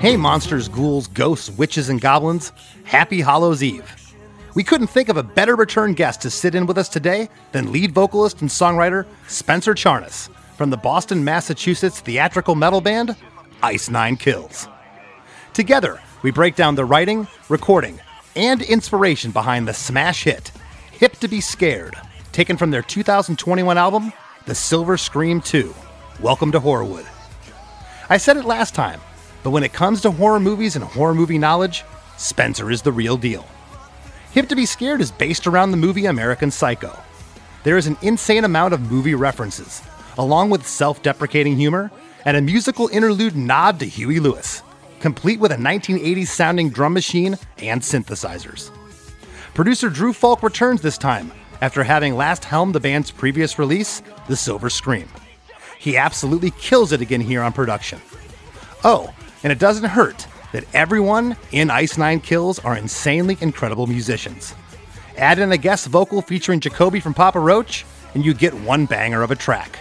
Hey, monsters, ghouls, ghosts, witches, and goblins. Happy Hallows Eve. We couldn't think of a better return guest to sit in with us today than lead vocalist and songwriter Spencer Charnas from the Boston, Massachusetts theatrical metal band Ice Nine Kills. Together, we break down the writing, recording, and inspiration behind the smash hit Hip to Be Scared, taken from their 2021 album, The Silver Scream 2. Welcome to Horrorwood. I said it last time. But when it comes to horror movies and horror movie knowledge, Spencer is the real deal. Hip to Be Scared is based around the movie American Psycho. There is an insane amount of movie references, along with self deprecating humor and a musical interlude nod to Huey Lewis, complete with a 1980s sounding drum machine and synthesizers. Producer Drew Fulk returns this time after having last helmed the band's previous release, The Silver Scream. He absolutely kills it again here on production. Oh, and it doesn't hurt that everyone in Ice Nine Kills are insanely incredible musicians. Add in a guest vocal featuring Jacoby from Papa Roach, and you get one banger of a track.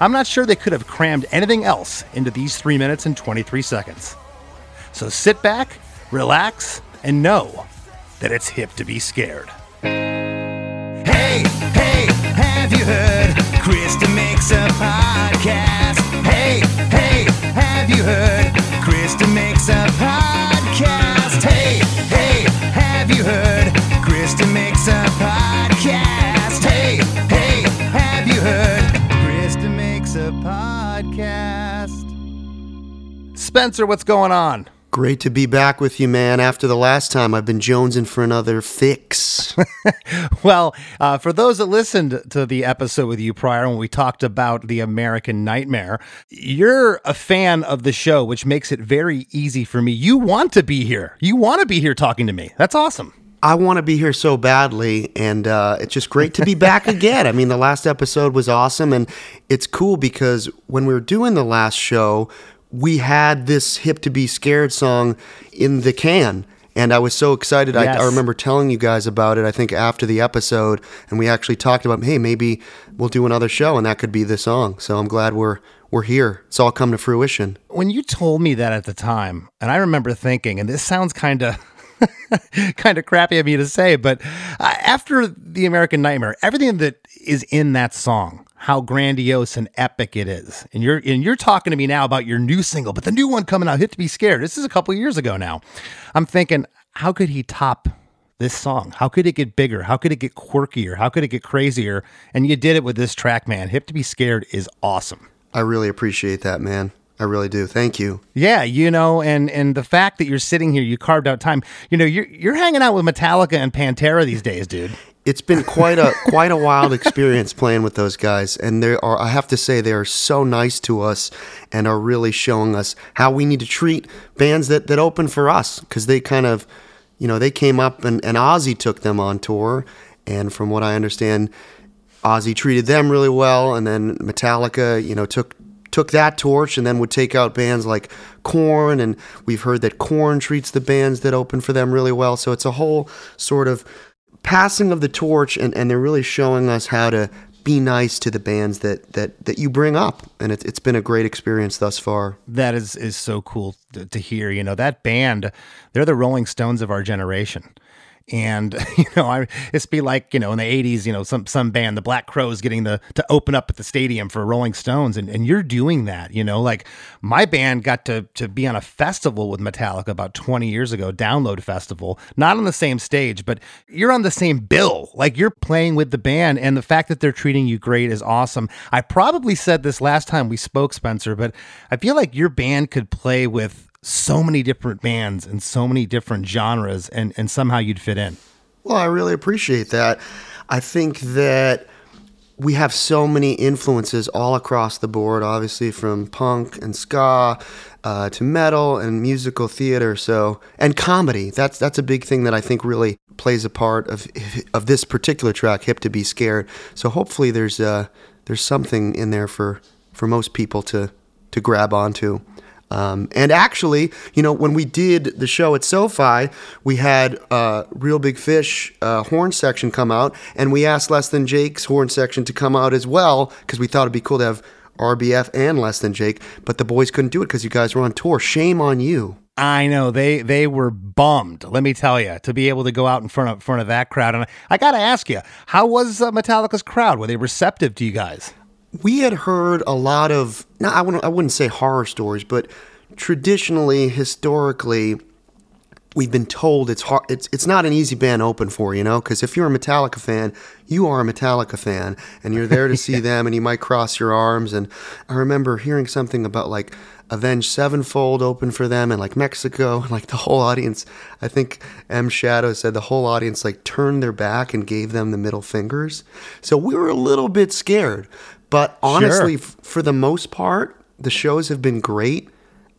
I'm not sure they could have crammed anything else into these 3 minutes and 23 seconds. So sit back, relax, and know that it's hip to be scared. Hey, hey, have you heard? Chris DeMakes a podcast. Hey, hey, have you heard? Makes a podcast. Hey, hey, have you heard? Chris DeMakes a podcast. Hey, hey, have you heard? Chris DeMakes a podcast. Spencer, what's going on? Great to be back with you, man. After the last time, I've been jonesing for another fix. Well, uh, for those that listened to the episode with you prior when we talked about the American Nightmare, you're a fan of the show, which makes it very easy for me. You want to be here. You want to be here talking to me. That's awesome. I want to be here so badly, and uh, it's just great to be back again. I mean, the last episode was awesome, and it's cool because when we were doing the last show, we had this Hip to Be Scared song in the can. And I was so excited. Yes. I, I remember telling you guys about it, I think, after the episode. And we actually talked about, hey, maybe we'll do another show, and that could be the song. So I'm glad we're, we're here. It's all come to fruition. When you told me that at the time, and I remember thinking, and this sounds kind of. kind of crappy of me to say, but uh, after the American Nightmare, everything that is in that song, how grandiose and epic it is, and you're and you're talking to me now about your new single, but the new one coming out, "Hit to Be Scared." This is a couple years ago now. I'm thinking, how could he top this song? How could it get bigger? How could it get quirkier? How could it get crazier? And you did it with this track, man. "Hip to Be Scared" is awesome. I really appreciate that, man. I really do. Thank you. Yeah, you know, and and the fact that you're sitting here, you carved out time. You know, you're you're hanging out with Metallica and Pantera these days, dude. It's been quite a quite a wild experience playing with those guys, and they are. I have to say, they are so nice to us, and are really showing us how we need to treat bands that that open for us, because they kind of, you know, they came up and and Ozzy took them on tour, and from what I understand, Ozzy treated them really well, and then Metallica, you know, took took that torch and then would take out bands like Korn, and we've heard that Korn treats the bands that open for them really well. So it's a whole sort of passing of the torch, and, and they're really showing us how to be nice to the bands that that that you bring up, and it's it's been a great experience thus far. That is is so cool to, to hear. You know, that band, they're the Rolling Stones of our generation. And you know, I it's be like you know in the '80s, you know, some some band, the Black Crowes getting the to open up at the stadium for Rolling Stones, and, and you're doing that. You know, like my band got to to be on a festival with Metallica about 20 years ago, Download Festival, not on the same stage, but you're on the same bill. Like you're playing with the band, and the fact that they're treating you great is awesome. I probably said this last time we spoke, Spencer, but I feel like your band could play with so many different bands and so many different genres, and, and somehow you'd fit in. Well, I really appreciate that. I think that we have so many influences all across the board, obviously from punk and ska uh, to metal and musical theater. So and comedy. That's that's a big thing that I think really plays a part of of this particular track, "Hip to Be Scared." So hopefully there's uh, there's something in there for for most people to to grab onto. Um, and actually, you know, when we did the show at SoFi, we had uh, Reel Big Fish uh, horn section come out, and we asked Less Than Jake's horn section to come out as well because we thought it'd be cool to have RBF and Less Than Jake, but the boys couldn't do it because you guys were on tour. Shame on you. I know they they were bummed. Let me tell you, to be able to go out in front of front of that crowd, and I, I got to ask you, how was uh, Metallica's crowd? Were they receptive to you guys? We had heard a lot of now I wouldn't I wouldn't say horror stories, but traditionally, historically, we've been told it's hard. It's it's not an easy band open for, you know, because if you're a Metallica fan, you are a Metallica fan, and you're there to see them, and you might cross your arms. And I remember hearing something about like Avenged Sevenfold open for them in like Mexico, and like the whole audience. I think M. Shadows said the whole audience like turned their back and gave them the middle fingers. So we were a little bit scared, but honestly, Sure. f- for the most part, the shows have been great.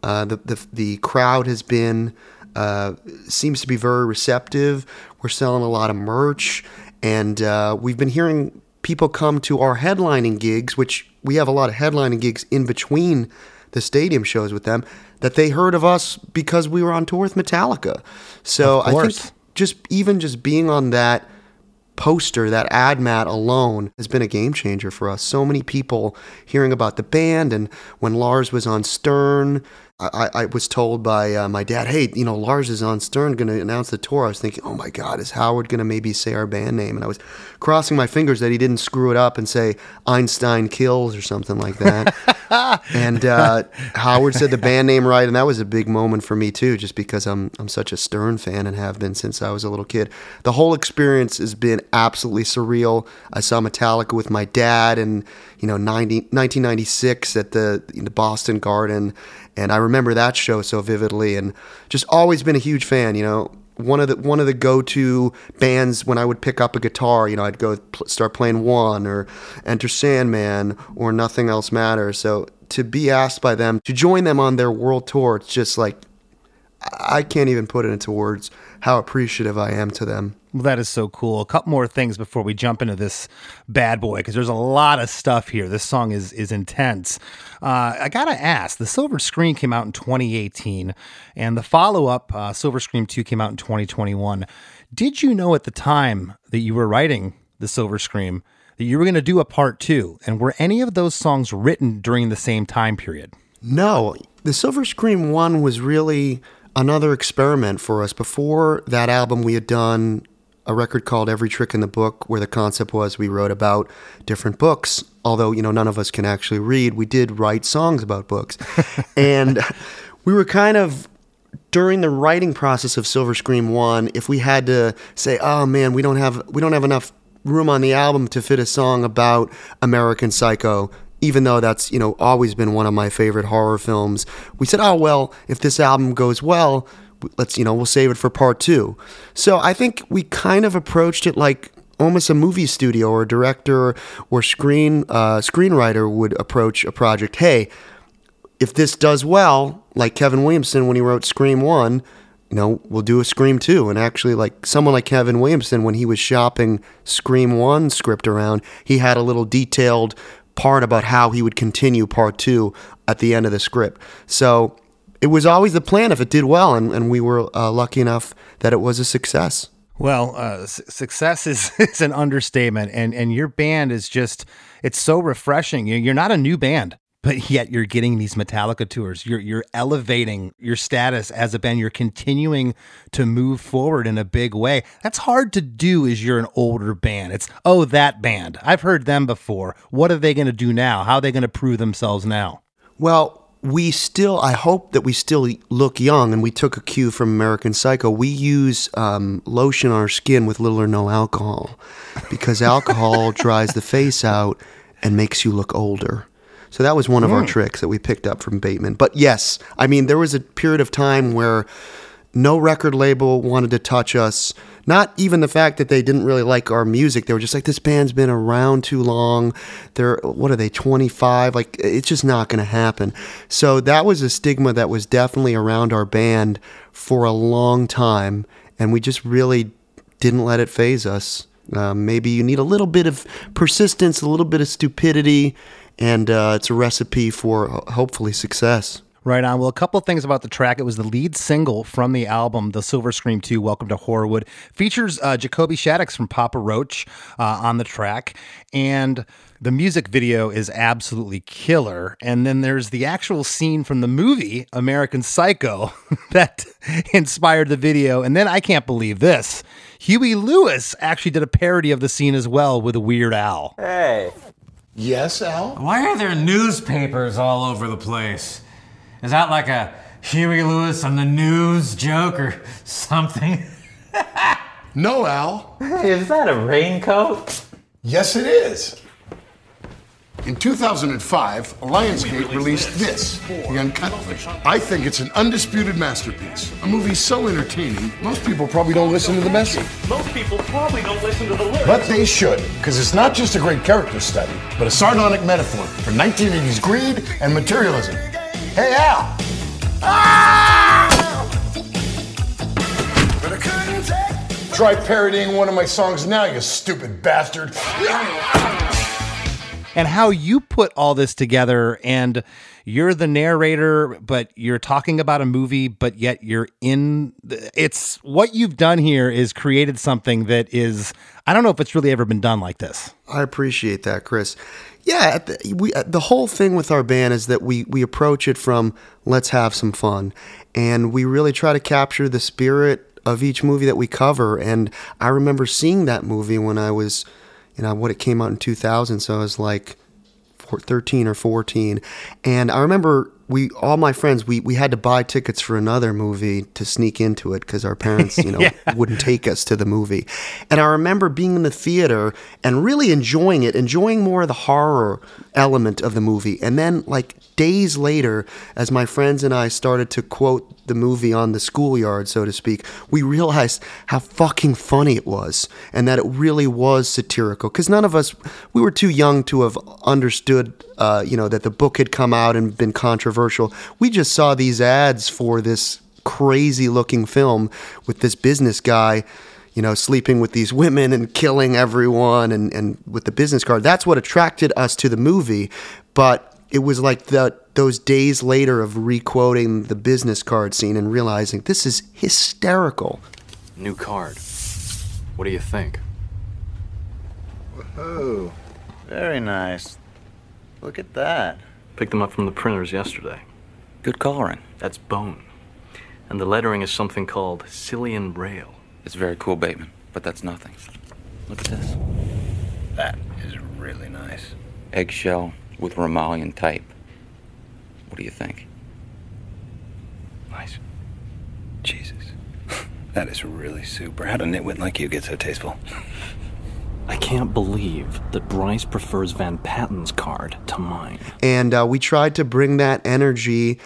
Uh, the, the the crowd has been uh, seems to be very receptive. We're selling a lot of merch, and uh, we've been hearing people come to our headlining gigs, which we have a lot of headlining gigs in between the stadium shows with them. That they heard of us because we were on tour with Metallica. So I think just even just being on that poster, that ad mat alone has been a game changer for us. So many people hearing about the band, and when Lars was on Stern, I, I was told by uh, my dad, "Hey, you know, Lars is on Stern, going to announce the tour." I was thinking, "Oh my God, is Howard going to maybe say our band name?" And I was crossing my fingers that he didn't screw it up and say Einstein Kills or something like that. and uh, Howard said the band name right, and that was a big moment for me too, just because I'm I'm such a Stern fan and have been since I was a little kid. The whole experience has been absolutely surreal. I saw Metallica with my dad in you know 90, 1996 at the in the Boston Garden, and I remember that show so vividly, and just always been a huge fan. You know. One of the one of the go to bands when I would pick up a guitar, you know, I'd go pl- start playing One or Enter Sandman or Nothing Else Matters. So to be asked by them to join them on their world tour, it's just like I can't even put it into words how appreciative I am to them. Well, that is so cool. A couple more things before we jump into this bad boy, because there's a lot of stuff here. This song is is intense. Uh, I gotta ask. The Silver Scream came out in 2018, and the follow up, uh, Silver Scream 2, came out in 2021. Did you know at the time that you were writing the Silver Scream that you were going to do a part two? And were any of those songs written during the same time period? No, the Silver Scream one was really another experiment for us. Before that album, we had done a record called Every Trick in the Book, where the concept was we wrote about different books. Although, you know, none of us can actually read, we did write songs about books. and we were kind of during the writing process of Silver Scream 1, if we had to say, "Oh man, we don't have we don't have enough room on the album to fit a song about American Psycho," even though that's, you know, always been one of my favorite horror films, we said, "Oh well, if this album goes well, let's, you know, we'll save it for part 2." So, I think we kind of approached it like almost a movie studio or a director or screen uh, screenwriter would approach a project. Hey, if this does well, like Kevin Williamson when he wrote Scream 1, you know, we'll do a Scream 2. And actually, like someone like Kevin Williamson, when he was shopping Scream 1 script around, he had a little detailed part about how he would continue part 2 at the end of the script. So it was always the plan if it did well, and, and we were uh, lucky enough that it was a success. Well, uh, s- success is, is an understatement, and and your band is just it's so refreshing. You- You're not a new band. but yet you're getting these Metallica tours. You're you're elevating your status as a band. You're continuing to move forward in a big way. That's hard to do as you're an older band. It's oh that band. I've heard them before. What are they going to do now? How are they going to prove themselves now? Well, we still, I hope that we still look young, and we took a cue from American Psycho. We use um, lotion on our skin with little or no alcohol because alcohol dries the face out and makes you look older. So that was one of our tricks that we picked up from Bateman. But yes, I mean, there was a period of time where no record label wanted to touch us. Not even the fact that they didn't really like our music. They were just like, this band's been around too long. They're, what are they, 25? Like, it's just not going to happen. So that was a stigma that was definitely around our band for a long time. And we just really didn't let it phase us. Um, maybe you need a little bit of persistence, a little bit of stupidity, and uh, it's a recipe for uh, hopefully success. Right on. Well, a couple of things about the track. It was the lead single from the album, The Silver Scream 2, Welcome to Horrorwood. Features uh, Jacoby Shaddix from Papa Roach uh, on the track. And the music video is absolutely killer. And then there's the actual scene from the movie, American Psycho, that inspired the video. And then I can't believe this. Huey Lewis actually did a parody of the scene as well with a Weird Al. Hey. Yes, Al? Why are there newspapers all over the place? Is that like a Huey Lewis on the news joke or something? No, Al. Is that a raincoat? Yes, it is. In 2005, Lionsgate released this, The Uncut. I think it's an undisputed masterpiece. A movie so entertaining, most people probably don't listen to the message. Most people probably don't listen to the lyrics. But they should, because it's not just a great character study, but a sardonic metaphor for 1980s greed and materialism. Hey, Al! Ah! Try parodying one of my songs now, you stupid bastard. and how you put all this together and you're the narrator but you're talking about a movie but yet you're in it's what you've done here is created something that is i don't know if it's really ever been done like this I appreciate that, Chris. Yeah, the, we the whole thing with our band is that we we approach it from let's have some fun, and we really try to capture the spirit of each movie that we cover. And I remember seeing that movie when I was, you know, what it came out in 2000, so I was like 13 or 14 and i remember we all my friends we, we had to buy tickets for another movie to sneak into it because our parents you know wouldn't take us to the movie. And i remember being in the theater and really enjoying it enjoying more of the horror element of the movie. And then like days later as my friends and i started to quote the movie on the schoolyard so to speak we realized how fucking funny it was and that it really was satirical. Because none of us we were too young to have understood uh, you know that the book had come out and been controversial. We just saw these ads for this crazy looking film with this business guy you know sleeping with these women and killing everyone and, and with the business card. That's what attracted us to the movie but it was like the those days later of requoting the business card scene and realizing this is hysterical New card. What do you think? Oh, very nice. Look at that. Picked them up from the printers yesterday. Good coloring. That's bone. And the lettering is something called Silian Rail. It's very cool, Bateman, but that's nothing. Look at this. That is really nice. Eggshell with Romalian type. What do you think? Nice. Jesus. That is really super. How'd a nitwit like you get so tasteful? I can't believe that Bryce prefers Van Patten's card to mine. and uh, we tried to bring that energy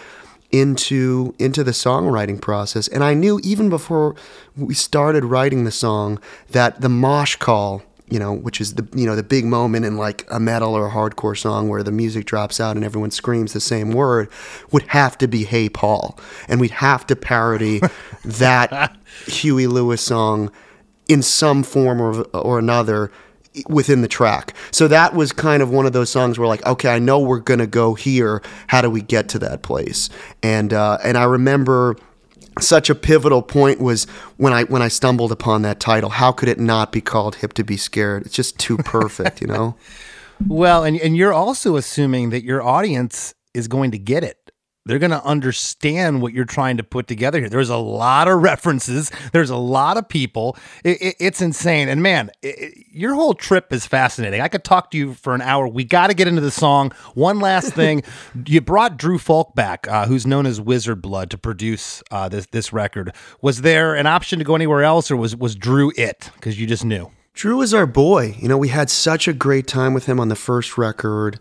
into into the songwriting process and i knew even before we started writing the song that the mosh call you know which is the you know the big moment in like a metal or a hardcore song where the music drops out and everyone screams the same word would have to be hey paul and we'd have to parody that huey lewis song in some form or, or another within the track. So that was kind of one of those songs where like, okay, I know we're gonna go here. How do we get to that place? And uh, and I remember such a pivotal point was when I when I stumbled upon that title. How could it not be called "Hip to Be Scared"? It's just too perfect, you know. Well, and, and you're also assuming that your audience is going to get it. They're going to understand what you're trying to put together here. There's a lot of references. There's a lot of people. It, it, it's insane. And man, it, your whole trip is fascinating. I could talk to you for an hour. We got to get into the song. One last thing, you brought Drew Fulk back, uh, who's known as Wizard Blood, to produce uh, this this record. Was there an option to go anywhere else, or was was Drew it because you just knew? Drew is our boy. You know, we had such a great time with him on the first record.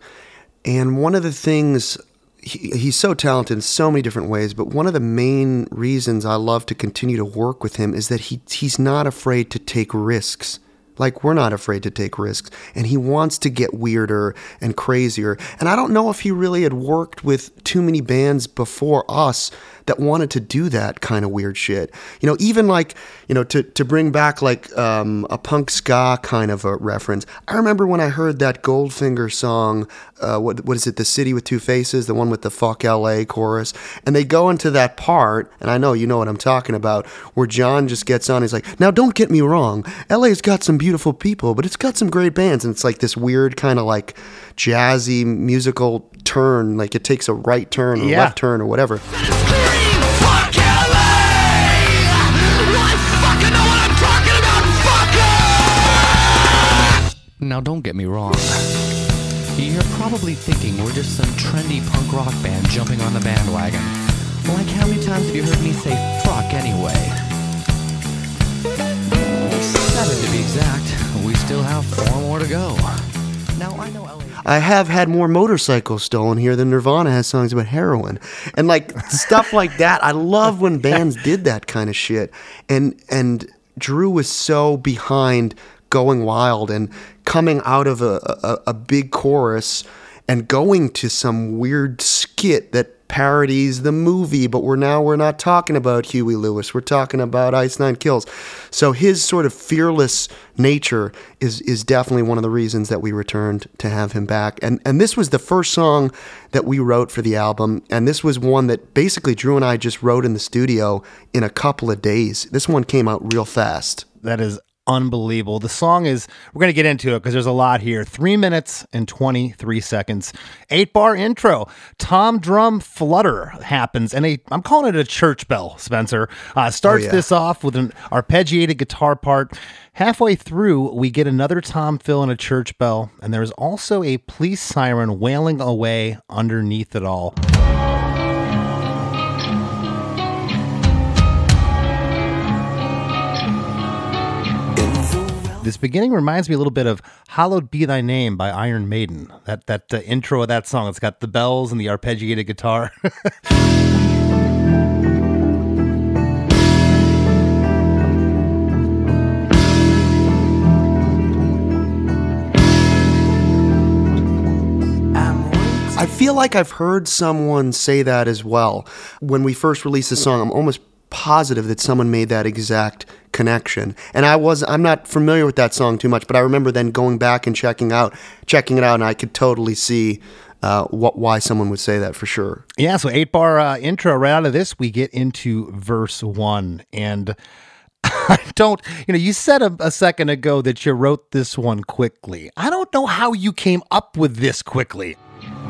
And one of the things, he, he's so talented in so many different ways, but one of the main reasons I love to continue to work with him is that he, he's not afraid to take risks. Like, we're not afraid to take risks. And he wants to get weirder and crazier. And I don't know if he really had worked with too many bands before us that wanted to do that kind of weird shit. You know, even like, you know, to, to bring back like um, a punk ska kind of a reference. I remember when I heard that Goldfinger song, uh, what, what is it, The City with Two Faces, the one with the fuck LA chorus. And they go into that part, and I know you know what I'm talking about, where John just gets on. He's like, now don't get me wrong. LA's got some beautiful people, but it's got some great bands. And it's like this weird kind of like jazzy musical turn. Like it takes a right turn or Yeah. left turn or whatever. Now, don't get me wrong. You're probably thinking we're just some trendy punk rock band jumping on the bandwagon. Like, how many times have you heard me say fuck anyway? Seven to be exact. We still have four more to go. Now, I know LA. I have had more motorcycles stolen here than Nirvana has songs about heroin. And like stuff like that. I love when bands did that kind of shit. And and Drew was so behind going wild and coming out of a, a, a big chorus and going to some weird skit that parodies the movie, but we're now we're not talking about Huey Lewis. We're talking about Ice Nine Kills. So his sort of fearless nature is is definitely one of the reasons that we returned to have him back. And and this was the first song that we wrote for the album, and this was one that basically Drew and I just wrote in the studio in a couple of days. This one came out real fast. That is unbelievable. The song is, we're going to get into it because there's a lot here. Three minutes and 23 seconds. Eight bar intro. Tom drum flutter happens, and a, I'm calling it a church bell, Spencer. Uh, starts Oh, yeah. this off with an arpeggiated guitar part. Halfway through, we get another tom fill and a church bell, and there's also a police siren wailing away underneath it all. This beginning reminds me a little bit of "Hallowed Be Thy Name" by Iron Maiden. That that uh, intro of that song, it's got the bells and the arpeggiated guitar. I feel like I've heard someone say that as well. When we first released the song, I'm almost positive that someone made that exact connection. And I was I'm not familiar with that song too much, but I remember then going back and checking out checking it out and I could totally see uh, what why someone would say that for sure. Yeah, so eight bar uh, intro. Right out of this, we get into verse one, and I don't. You know, you said a, a second ago that you wrote this one quickly. I don't know how you came up with this quickly.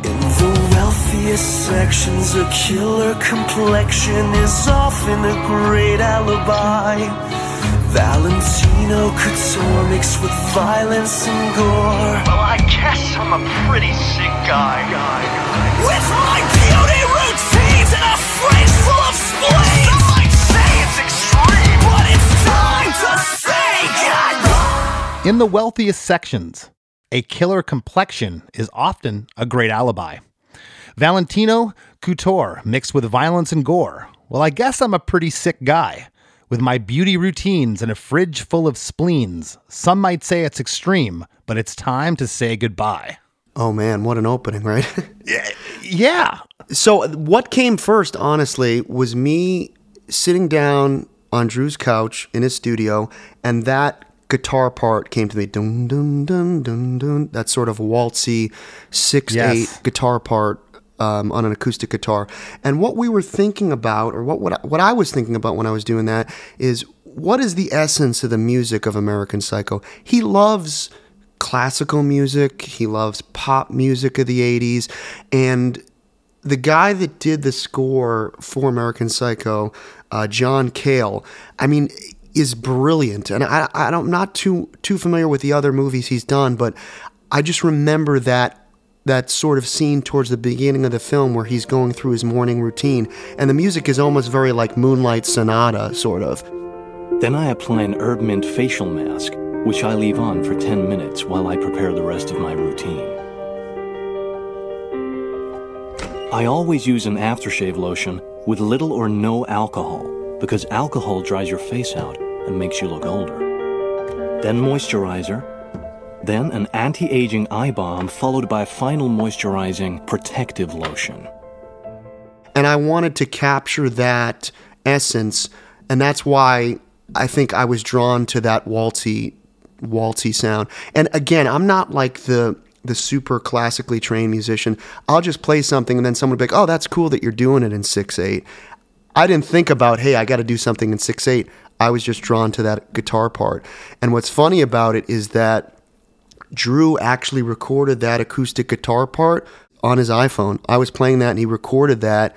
In the wealthiest sections, a killer complexion is often a great alibi. Valentino couture mixed with violence and gore. Well, I guess I'm a pretty sick guy. With my beauty routines and a fridge full of spleen. Some might say it's extreme. But it's time to say goodbye. In the wealthiest sections, a killer complexion is often a great alibi. Valentino couture mixed with violence and gore. Well, I guess I'm a pretty sick guy. With my beauty routines and a fridge full of spleens, some might say it's extreme, but it's time to say goodbye. Oh man, what an opening, right? Yeah. So, what came first, honestly, was me sitting down on Drew's couch in his studio, and that guitar part came to me. Dun dun dun dun dun. That sort of waltzy six Yes. eight guitar part um, on an acoustic guitar. And what we were thinking about, or what what I, what I was thinking about when I was doing that, is what is the essence of the music of American Psycho? He loves classical music. He loves pop music of the 80s. And the guy that did the score for American Psycho, uh, John Cale, I mean, is brilliant. And I, I I'm not too too familiar with the other movies he's done, but I just remember that that sort of scene towards the beginning of the film where he's going through his morning routine, and the music is almost very like Moonlight Sonata, sort of. Then I apply an herb mint facial mask, which I leave on for 10 minutes while I prepare the rest of my routine. I always use an aftershave lotion with little or no alcohol because alcohol dries your face out and makes you look older. Then moisturizer, then an anti aging eye balm, followed by a final moisturizing protective lotion. And I wanted to capture that essence, and that's why I think I was drawn to that waltzy, waltzy sound. And again, I'm not like the the super classically trained musician. I'll just play something, and then someone will be like, "Oh, that's cool that you're doing it in six eight. I didn't think about, hey, I got to do something in six eight. I was just drawn to that guitar part. And what's funny about it is that Drew actually recorded that acoustic guitar part on his iPhone. I was playing that and he recorded that.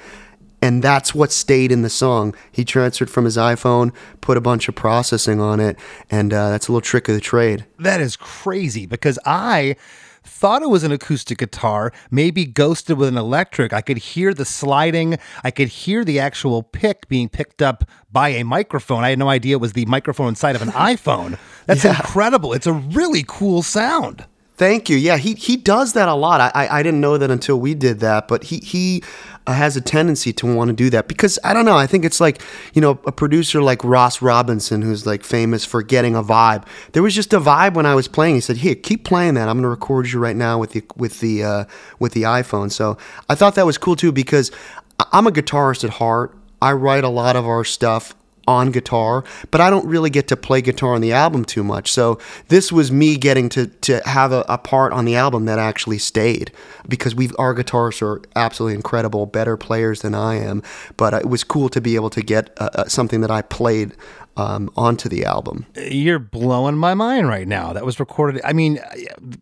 And that's what stayed in the song. He transferred from his iPhone, put a bunch of processing on it, and uh, that's a little trick of the trade. That is crazy because I thought it was an acoustic guitar, maybe ghosted with an electric. I could hear the sliding, I could hear the actual pick being picked up by a microphone. I had no idea it was the microphone inside of an iPhone. That's Yeah. incredible. It's a really cool sound. Thank you. Yeah, he he does that a lot. I I, I didn't know that until we did that, but he he has a tendency to want to do that because I don't know. I think it's like you know a producer like Ross Robinson who's like famous for getting a vibe. There was just a vibe when I was playing. He said, "Here, keep playing that. I'm going to record you right now with the with the uh, with the iPhone." So I thought that was cool too because I'm a guitarist at heart. I write a lot of our stuff on guitar, but I don't really get to play guitar on the album too much. So this was me getting to to have a, a part on the album that actually stayed because we our guitarists are absolutely incredible, better players than I am. But it was cool to be able to get uh, uh, something that I played um, onto the album. You're blowing my mind right now. That was recorded. I mean,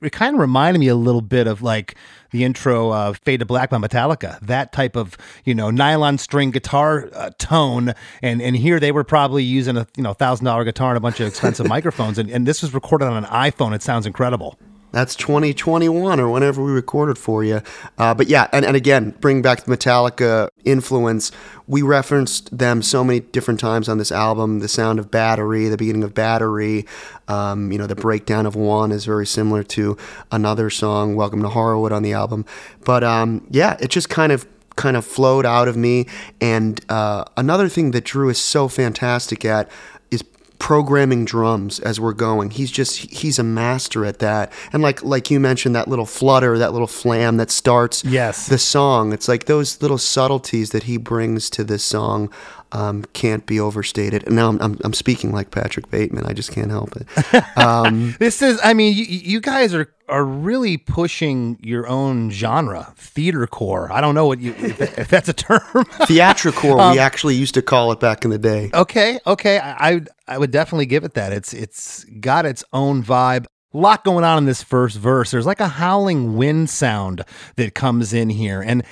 it kind of reminded me a little bit of like the intro of Fade to Black by Metallica. That type of you know nylon string guitar uh, tone, and and here they were probably using a you know thousand dollar guitar and a bunch of expensive microphones, and, and this was recorded on an iPhone. It sounds incredible. That's 2021 or whenever we recorded for you. Uh, but yeah, and, and again, bring back the Metallica influence. We referenced them so many different times on this album. The sound of Battery, the beginning of Battery, um, you know, the breakdown of One is very similar to another song, Welcome to Horrorwood, on the album. But um, yeah, it just kind of kind of flowed out of me. And uh, another thing that Drew is so fantastic at programming drums as we're going. He's just he's a master at that. And like like you mentioned that little flutter, that little flam that starts Yes. the song. It's like those little subtleties that he brings to this song um, can't be overstated. And now I'm, I'm I'm speaking like Patrick Bateman. I just can't help it. Um, This is, I mean, you, you guys are are really pushing your own genre, theater core. I don't know what you if, if that's a term. theatrical, Um, we actually used to call it back in the day. Okay, okay, I, I would- I would definitely give it that. It's it's got its own vibe. A lot going on in this first verse. There's like a howling wind sound that comes in here, and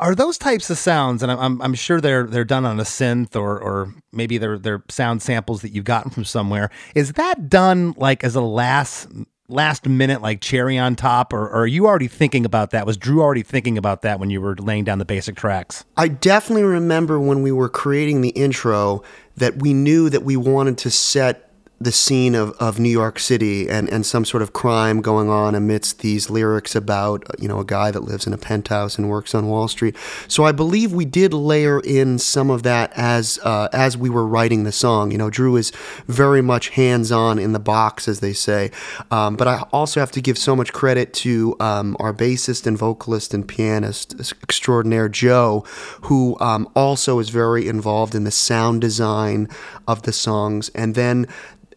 are those types of sounds? And I'm I'm, sure they're they're done on a synth or or maybe they're they're sound samples that you've gotten from somewhere. Is that done like as a last last minute like cherry on top, or, or are you already thinking about that? Was Drew already thinking about that when you were laying down the basic tracks? I definitely remember when we were creating the intro that we knew that we wanted to set the scene of, of New York City and, and some sort of crime going on amidst these lyrics about you know a guy that lives in a penthouse and works on Wall Street. So I believe we did layer in some of that as uh, as we were writing the song. You know, Drew is very much hands on in the box, as they say. Um, but I also have to give so much credit to um, our bassist and vocalist and pianist extraordinaire Joe, who um, also is very involved in the sound design of the songs. And then,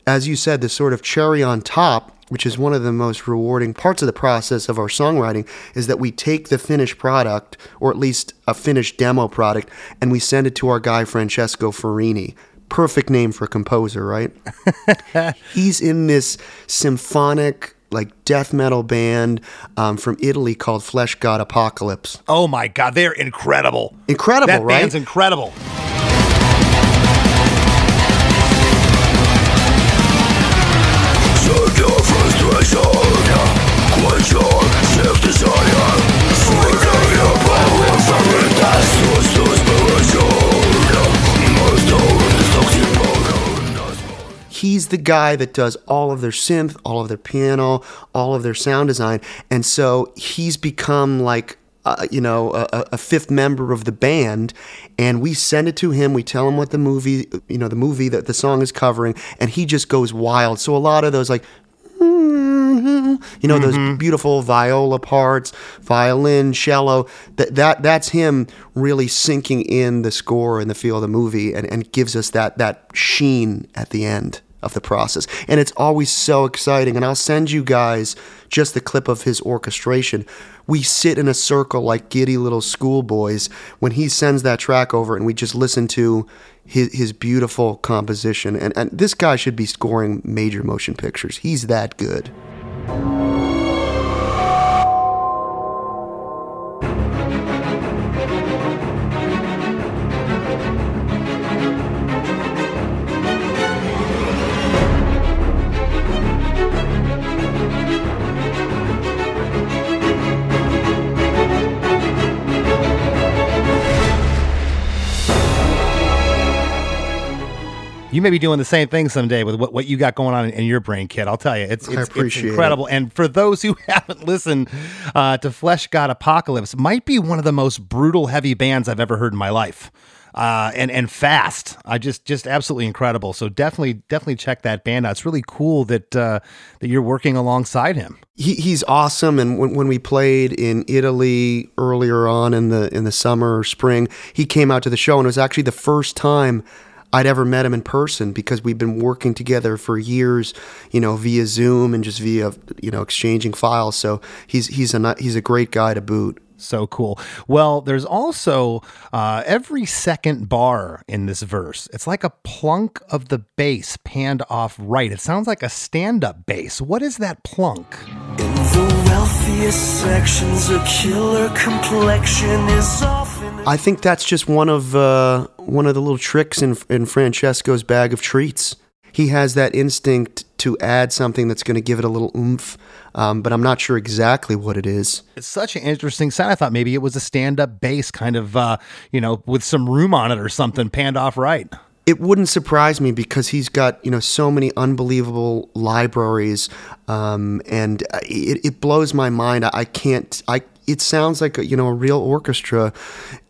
as you said, the sort of cherry on top. Which is one of the most rewarding parts of the process of our songwriting is that we take the finished product, or at least a finished demo product, and we send it to our guy Francesco Ferrini. Perfect name for a composer, right? He's in this symphonic like death metal band um, from Italy called Fleshgod Apocalypse. Oh my God, they're incredible. Incredible, that right? band's incredible. The guy that does all of their synth, all of their piano, all of their sound design. And so he's become like, uh, you know, a, a fifth member of the band. And we send it to him. We tell him what the movie, you know, the movie that the song is covering. And he just goes wild. So a lot of those, like, you know those beautiful viola parts, violin, cello. That that that's him really sinking in the score and the feel of the movie, and, and gives us that that sheen at the end of the process. And it's always so exciting. And I'll send you guys just the clip of his orchestration. We sit in a circle like giddy little schoolboys when he sends that track over, and we just listen to his, his beautiful composition. And, and this guy should be scoring major motion pictures. He's that good. You may be doing the same thing someday with what, what you got going on in, in your brain, kid. I'll tell you, it's it's, it's appreciate it. incredible. And for those who haven't listened uh, to Fleshgod Apocalypse, might be one of the most brutal heavy bands I've ever heard in my life. Uh, and and fast, I just just absolutely incredible. So definitely definitely check that band out. It's really cool that uh, that you're working alongside him. he, he's awesome. And when, when we played in Italy earlier on in the in the summer or spring, he came out to the show, and it was actually the first time I'd ever met him in person because we've been working together for years, you know, via Zoom and just via you know exchanging files. So he's he's a he's a great guy to boot. So cool. Well, there's also uh, every second bar in this verse. It's like a plunk of the bass panned off right. It sounds like a stand up bass. What is that plunk? In the wealthiest sections, a killer complexion is often. I think that's just one of uh, one of the little tricks in in Francesco's bag of treats. He has that instinct to add something that's going to give it a little oomph, um, but I'm not sure exactly what it is. It's such an interesting sound. I thought maybe it was a stand up bass, kind of, uh, you know, with some room on it or something, panned off right. It wouldn't surprise me because he's got you know so many unbelievable libraries, um, and uh, it, it blows my mind. I can't. I it sounds like a, you know a real orchestra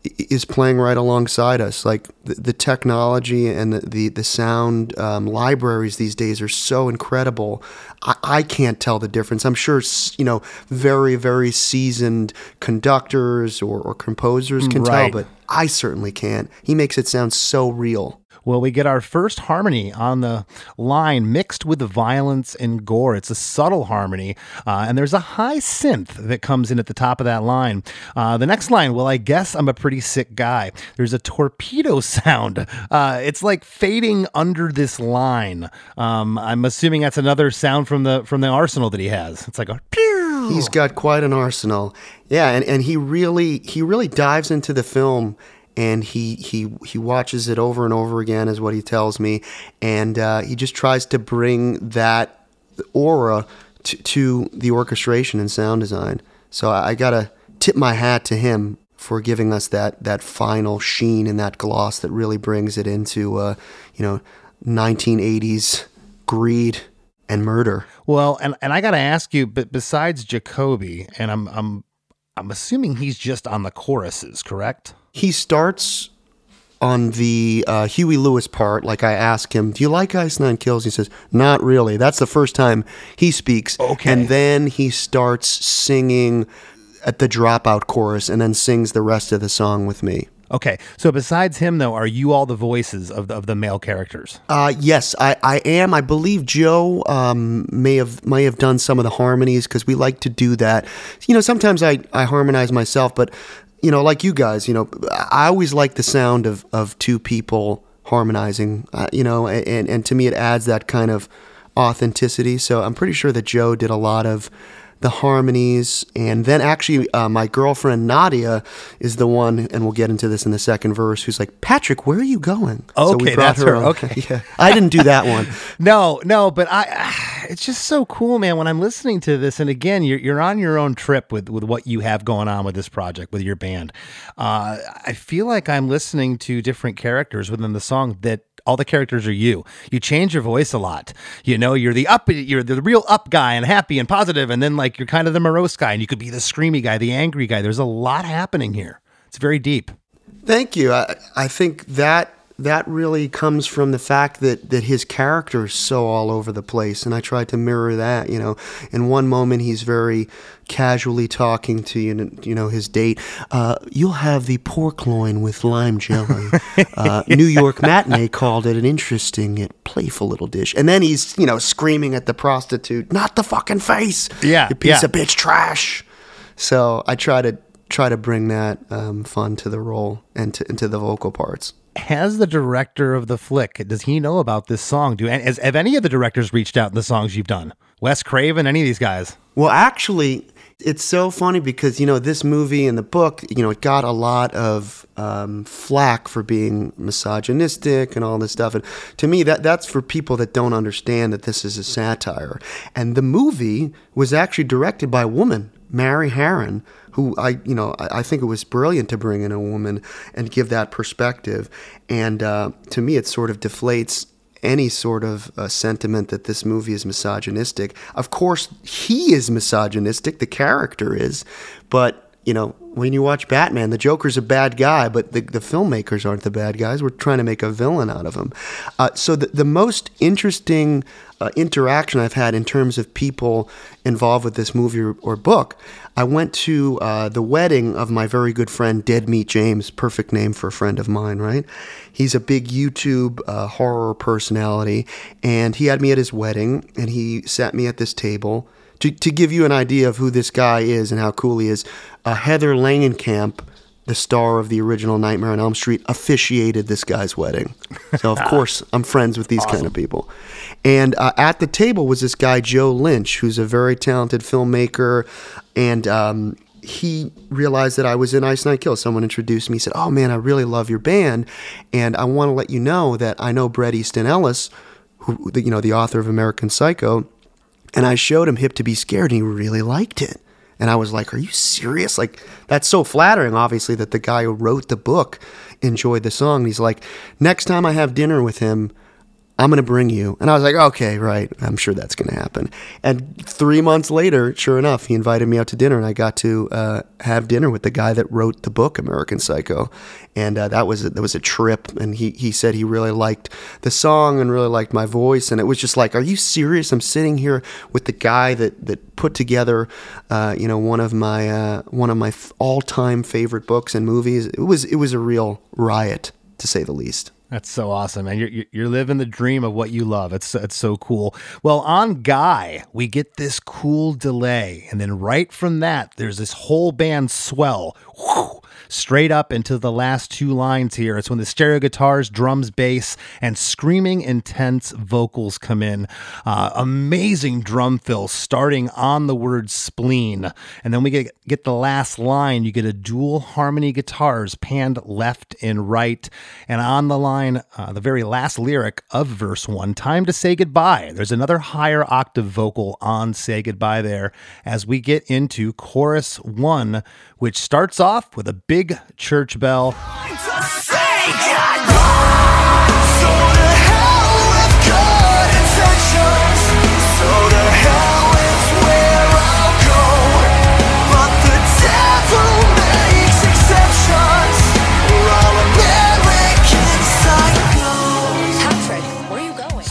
is playing right alongside us. Like the, the technology and the the, the sound um, libraries these days are so incredible. I, I can't tell the difference. I'm sure you know very very seasoned conductors or, or composers can Right. tell, but I certainly can't. He makes it sound so real. Well, we get our first harmony on the line mixed with violence and gore. It's a subtle harmony, uh, and there's a high synth that comes in at the top of that line. Uh, the next line, well, I guess I'm a pretty sick guy. There's a torpedo sound. Uh, it's like fading under this line. Um, I'm assuming that's another sound from the from the arsenal that he has. It's like a pew. He's got quite an arsenal. Yeah, and, and he really he really dives into the film and he he he watches it over and over again is what he tells me and uh, he just tries to bring that aura to, to the orchestration and sound design. So I, I gotta tip my hat to him for giving us that that final sheen and that gloss that really brings it into uh, you know 1980s greed and murder. Well, and, and I got to ask you, but besides Jacoby, and I'm I'm I'm assuming he's just on the choruses, correct? He starts on the uh, Huey Lewis part. Like I ask him, "Do you like Ice Nine Kills?" He says, "Not really." That's the first time he speaks. Okay. And then he starts singing at the dropout chorus, and then sings the rest of the song with me. Okay, so besides him, though, are you all the voices of the, of the male characters? Uh, yes, I, I am. I believe Joe um, may have may have done some of the harmonies because we like to do that. You know, sometimes I, I harmonize myself, but you know, like you guys, you know, I always like the sound of, of two people harmonizing. Uh, you know, and and to me it adds that kind of authenticity. So I'm pretty sure that Joe did a lot of the harmonies. And then actually, uh, my girlfriend Nadia is the one, and we'll get into this in the second verse, who's like, Patrick, where are you going? so we Okay, brought that's her. on. Okay. yeah. I didn't do that one. No, no, but I, it's just so cool, man. When I'm listening to this, and again, you're you're on your own trip with with what you have going on with this project with your band. Uh, I feel like I'm listening to different characters within the song that. All the characters are you. You change your voice a lot. You know, you're the up, you're the real up guy and happy and positive, and then like you're kind of the morose guy, and you could be the screamy guy, the angry guy. There's a lot happening here. It's very deep. Thank you. I, I think that that really comes from the fact that that his character is so all over the place, and I tried to mirror that. You know, in one moment he's very casually talking to you know, you know his date. Uh, You'll have the pork loin with lime jelly. Uh, New York Matinee called it an interesting yet playful little dish, and then he's you know screaming at the prostitute, "Not the fucking face! Yeah, you piece yeah. of bitch trash." So I try to try to bring that um, fun to the role and to, into the vocal parts. Has the director of the flick does he know about this song do has, have any of the directors reached out in the songs you've done wes craven any of these guys Well, actually, it's so funny because you know this movie and the book, you know, it got a lot of um, flack for being misogynistic and all this stuff. And to me, that that's for people that don't understand that this is a satire. And the movie was actually directed by a woman, Mary Harron, who I, you know, I, I think it was brilliant to bring in a woman and give that perspective. And uh, to me, it sort of deflates any sort of uh, sentiment that this movie is misogynistic. Of course, he is misogynistic, the character is, but you know, when you watch Batman, the Joker's a bad guy, but the, the filmmakers aren't the bad guys. We're trying to make a villain out of him. Uh, so the, the most interesting uh, interaction I've had in terms of people involved with this movie or, or book, I went to uh, the wedding of my very good friend Dead Meat James, perfect name for a friend of mine, right? He's a big YouTube uh, horror personality, and he had me at his wedding, and he sat me at this table. To, to give you an idea of who this guy is and how cool he is, uh, Heather Langenkamp, the star of the original Nightmare on Elm Street, officiated this guy's wedding. So, of course, I'm friends with these kind of people. And uh, at the table was this guy, Joe Lynch, who's a very talented filmmaker. And um, he realized that I was in Ice Nine Kill. Someone introduced me, said, Oh man, I really love your band. And I want to let you know that I know Bret Easton Ellis, who, you know, the author of American Psycho. And I showed him Hip to Be Scared, and he really liked it. And I was like, Are you serious? Like, that's so flattering, obviously, that the guy who wrote the book enjoyed the song. And he's like, Next time I have dinner with him, I'm going to bring you. And I was like, okay, right. I'm sure that's going to happen. And three months later, sure enough, he invited me out to dinner and I got to uh, have dinner with the guy that wrote the book, American Psycho. And uh, that was a, that was a trip. And he, he said he really liked the song and really liked my voice. And it was just like, are you serious? I'm sitting here with the guy that, that put together, uh, you know, one of my, uh, one of my all time favorite books and movies. It was, it was a real riot, to say the least. That's so awesome, man. You're, you're- living the dream of what you love. It's, it's so cool. Well, on Guy, we get this cool delay. And then right from that, there's this whole band swell. Whew, straight up into the last two lines here. It's when the stereo guitars, drums, bass, and screaming intense vocals come in. Uh, amazing drum fill starting on the word spleen. And then we get, get the last line. You get a dual harmony guitars panned left and right. And on the line, uh, the very last lyric of verse one, time to say goodbye. There's another higher octave vocal on say goodbye there as we get into chorus one, which starts off with a big church bell.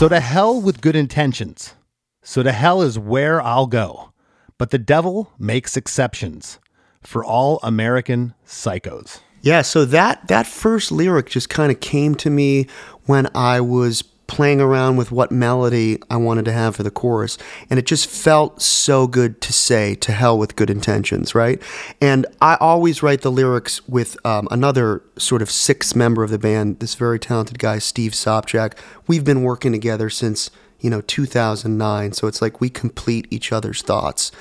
So to hell with good intentions. So to hell is where I'll go. But the devil makes exceptions for all American psychos. Yeah, so that that first lyric just kind of came to me when I was playing around with what melody I wanted to have for the chorus, and it just felt so good to say "to hell with good intentions," right? And I always write the lyrics with um, another sort of sixth member of the band, this very talented guy, Steve Sopchak. We've been working together since you know 2009 so it's like we complete each other's thoughts.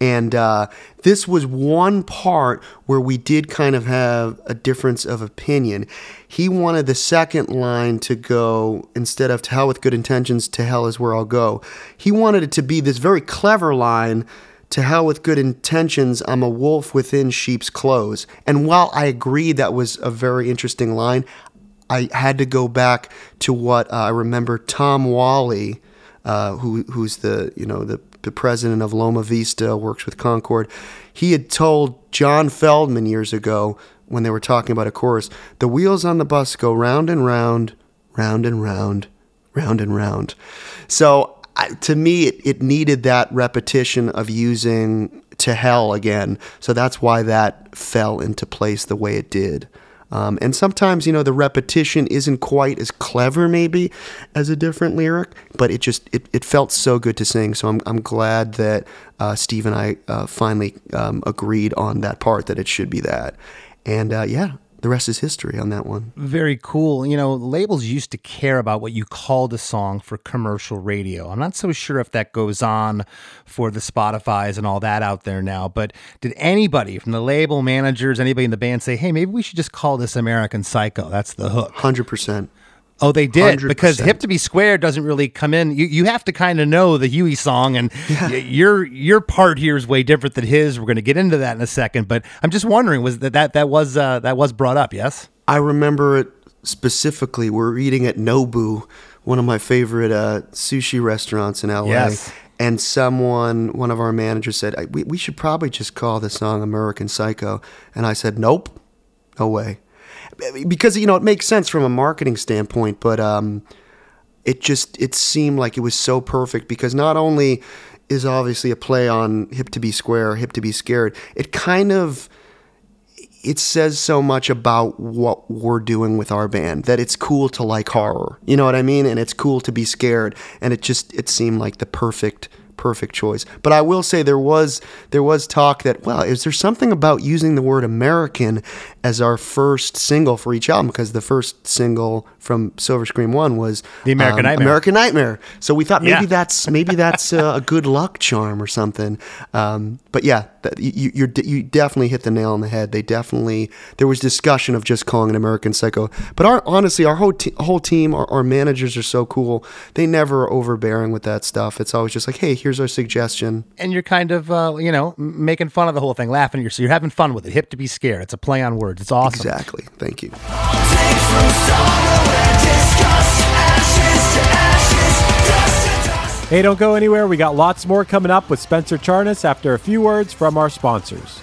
And uh, this was one part where we did kind of have a difference of opinion. He wanted the second line to go instead of to hell with good intentions to hell is where i'll go. He wanted it to be this very clever line to hell with good intentions, I'm a wolf within sheep's clothes. And while I agree that was a very interesting line, I had to go back to what uh, I remember Tom Whalley, uh, who who's the you know the, the president of Loma Vista, works with Concord. He had told John Feldmann years ago when they were talking about a chorus, the wheels on the bus go round and round, round and round, round and round. So I, to me, it, it needed that repetition of using to hell again. So that's why that fell into place the way it did. Um, and sometimes, you know, the repetition isn't quite as clever, maybe, as a different lyric, but it just it, it felt so good to sing. So I'm I'm glad that uh, Steve and I uh, finally um, agreed on that part that it should be that. And uh, yeah, the rest is history on that one. Very cool. You know, labels used to care about what you called a song for commercial radio. I'm not so sure if that goes on for the Spotify's and all that out there now, but did anybody from the label managers, anybody in the band say, hey, maybe we should just call this American Psycho? That's the hook. 100%. Oh, they did 100%. because "Hip to Be Square" doesn't really come in. You you have to kind of know the Huey song, and y- your your part here is way different than his. We're going to get into that in a second, but I'm just wondering was that that that was uh, that was brought up? Yes. I remember it specifically. We're eating at Nobu, one of my favorite uh, sushi restaurants in LA. Yes. And someone, one of our managers said, "I- we, we should probably just call the song American Psycho. And I said, nope, no way. Because, you know, it makes sense from a marketing standpoint, but um, it just, it seemed like it was so perfect because not only is obviously a play on hip to be square, hip to be scared, it kind of, it says so much about what we're doing with our band that it's cool to like horror. You know what I mean? And it's cool to be scared. And it just it seemed like the perfect perfect choice. But I will say there was there was talk that well, is there something about using the word American as our first single for each album because the first single from Silver Scream 1 was The American Nightmare. American Nightmare. So we thought maybe Yeah. that's maybe that's uh, a good luck charm or something. Um, but yeah, that, you you're, you definitely hit the nail on the head. They definitely there was discussion of just calling it American Psycho. But our honestly, our whole te- whole team, our, our managers are so cool. They never are overbearing with that stuff. It's always just like, hey, here's our suggestion. and you're kind of uh, you know making fun of the whole thing, laughing. You're so you're having fun with it. Hip to be scared. It's a play on words. It's awesome. Exactly. Thank you. Hey, don't go anywhere. We got lots more coming up with Spencer Charnas after a few words from our sponsors.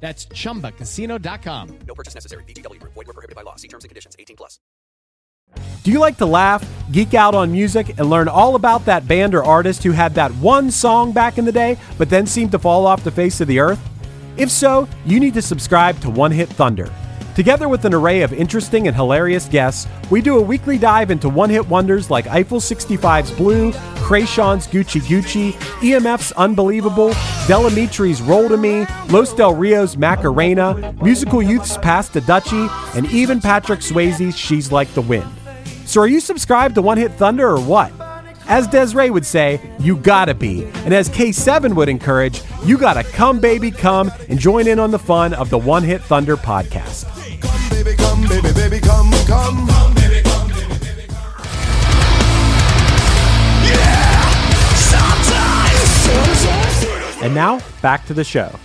That's chumbacasino.com. No purchase necessary. VGW Group. Void were prohibited by law. See terms and conditions. 18 plus. Do you like to laugh, geek out on music, and learn all about that band or artist who had that one song back in the day, but then seemed to fall off the face of the earth? If so, you need to subscribe to One Hit Thunder. Together with an array of interesting and hilarious guests, we do a weekly dive into one hit wonders like Eiffel 65's Blue, Kreayshawn's Gucci Gucci, EMF's Unbelievable, Del Amitri's Roll to Me, Los Del Rio's Macarena, Musical Youth's Pass to Dutchie, and even Patrick Swayze's She's Like the Wind. So are you subscribed to One Hit Thunder or what? As Des'ree would say, you gotta be. And as K7 would encourage, you gotta come, baby, come and join in on the fun of the One Hit Thunder podcast. Baby, baby, baby, come, come. Come, baby, come, baby, baby, come. And now, back to the show.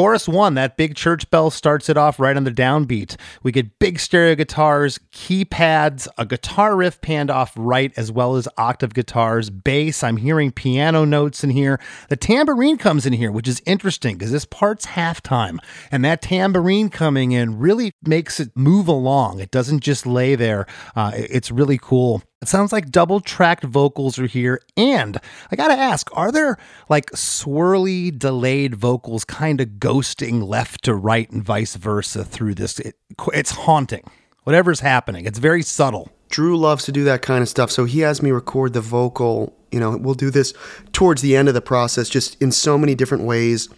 Chorus one, that big church bell starts it off right on the downbeat. We get big stereo guitars, keypads, a guitar riff panned off right, as well as octave guitars, bass. I'm hearing piano notes in here. The tambourine comes in here, which is interesting because this part's halftime. And that tambourine coming in really makes it move along. It doesn't just lay there. Uh, it's really cool. It sounds like double tracked vocals are here. And I gotta ask, are there like swirly, delayed vocals kind of ghosting left to right and vice versa through this? It, it's haunting. Whatever's happening, it's very subtle. Drew loves to do that kind of stuff, so he has me record the vocal. You know, we'll do this towards the end of the process, just in so many different ways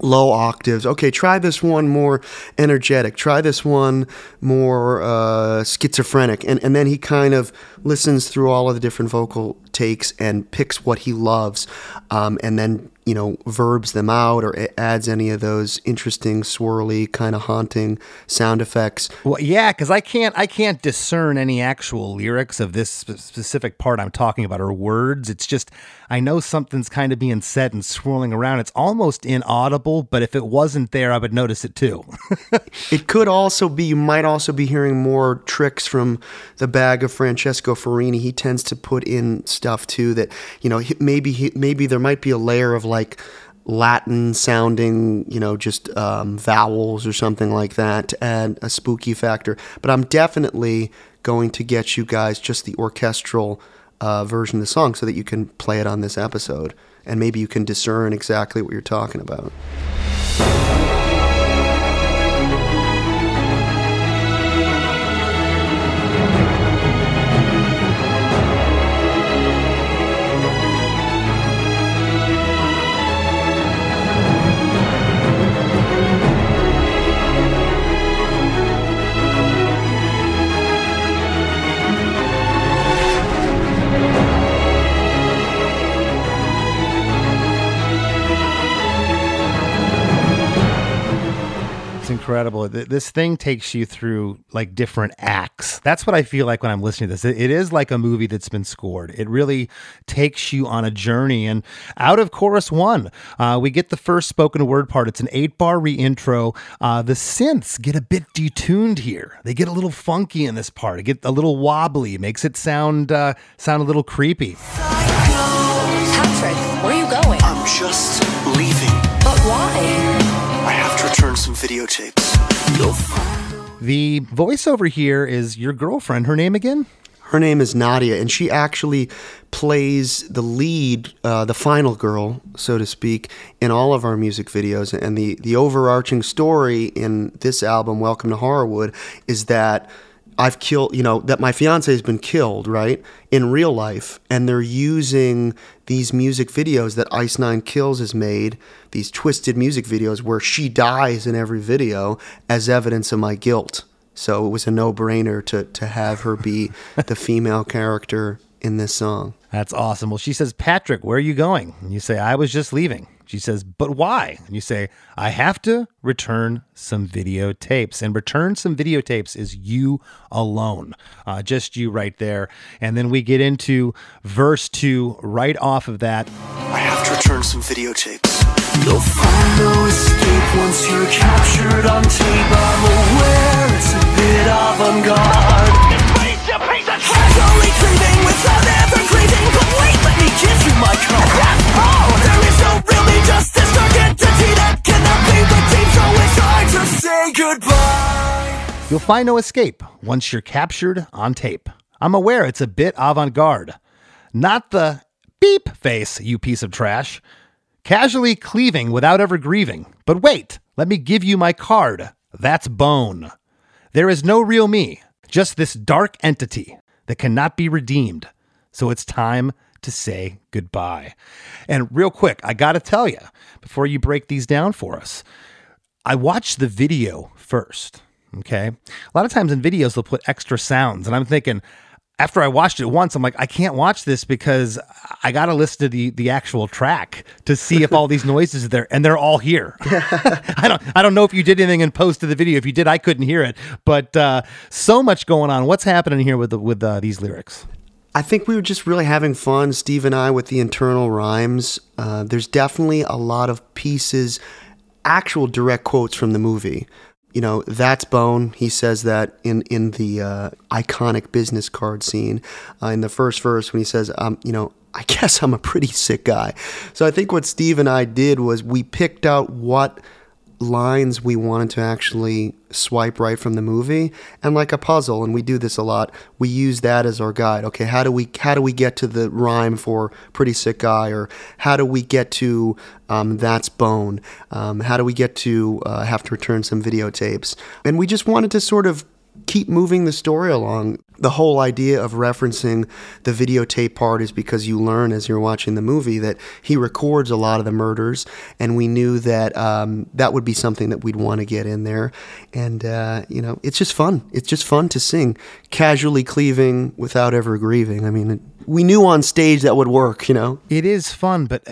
low octaves. Okay, try this one more energetic. Try this one more uh, schizophrenic. And, and then he kind of listens through all of the different vocal takes and picks what he loves um, and then, you know, verbs them out or adds any of those interesting, swirly, kind of haunting sound effects. Well, yeah, because I can't I can't discern any actual lyrics of this sp- specific part I'm talking about or words. It's just I know something's kind of being said and swirling around. It's almost inaudible, but if it wasn't there, I would notice it too. it could also be, you might also be hearing more tricks from the bag of Francesco Ferrini. He tends to put in stuff too that, you know, maybe, maybe there might be a layer of like, Latin sounding, you know, just um, vowels or something like that to add a spooky factor. But I'm definitely going to get you guys just the orchestral uh, version of the song so that you can play it on this episode and maybe you can discern exactly what you're talking about. Incredible. This thing takes you through like different acts. That's what I feel like when I'm listening to this. It is like a movie that's been scored. It really takes you on a journey. And out of chorus one, uh, we get the first spoken word part. It's an eight bar reintro. Uh, the synths get a bit detuned here. They get a little funky in this part. It get a little wobbly. It makes it sound uh, sound a little creepy. Patrick, where are you going? I'm just leaving. But why? Some videotapes. The voiceover here is your girlfriend. Her name again? Her name is Nadia, and she actually plays the lead, uh, the final girl, so to speak, in all of our music videos. And the, the overarching story in this album, Welcome to Horrorwood, is that I've killed, you know, that my fiance has been killed, right, in real life, and they're using these music videos that Ice Nine Kills has made, these twisted music videos where she dies in every video as evidence of my guilt. So it was a no brainer to, to have her be the female character in this song. That's awesome. Well, she says, Patrick, where are you going? And you say, I was just leaving. She says, But why? And you say, I have to return some videotapes. And return some videotapes is you alone, uh, just you right there. And then we get into verse two right off of that. I have to return some videotapes. You'll find no escape once you're captured on tape. I'm aware it's a bit avant garde. Casually cleaving without ever grieving. But wait, let me give you my card. Yes, oh, You'll find no escape once you're captured on tape. I'm aware it's a bit avant garde. Not the beep face, you piece of trash. Casually cleaving without ever grieving. But wait, let me give you my card. That's bone. There is no real me, just this dark entity that cannot be redeemed. So it's time to say goodbye. And real quick, I got to tell you, before you break these down for us, I watched the video first. Okay. A lot of times in videos, they'll put extra sounds. And I'm thinking, after I watched it once, I'm like, I can't watch this because I got to listen to the, the actual track to see if all these noises are there, and they're all here. I don't I don't know if you did anything in post to the video. If you did, I couldn't hear it. But uh, so much going on. What's happening here with the, with uh, these lyrics? I think we were just really having fun, Steve and I, with the internal rhymes. Uh, there's definitely a lot of pieces, actual direct quotes from the movie you know, that's Bone. He says that in in the uh, iconic business card scene uh, in the first verse when he says, um, you know, I guess I'm a pretty sick guy. So I think what Steve and I did was we picked out what lines we wanted to actually swipe right from the movie and like a puzzle and we do this a lot we use that as our guide. Okay how do we how do we get to the rhyme for pretty sick guy or how do we get to um, that's bone um, how do we get to uh, have to return some videotapes? And we just wanted to sort of keep moving the story along. The whole idea of referencing the videotape part is because you learn as you're watching the movie that he records a lot of the murders, and we knew that um, that would be something that we'd want to get in there. And, uh, you know, it's just fun. It's just fun to sing, casually cleaving without ever grieving. I mean, we knew on stage that would work, you know? It is fun, but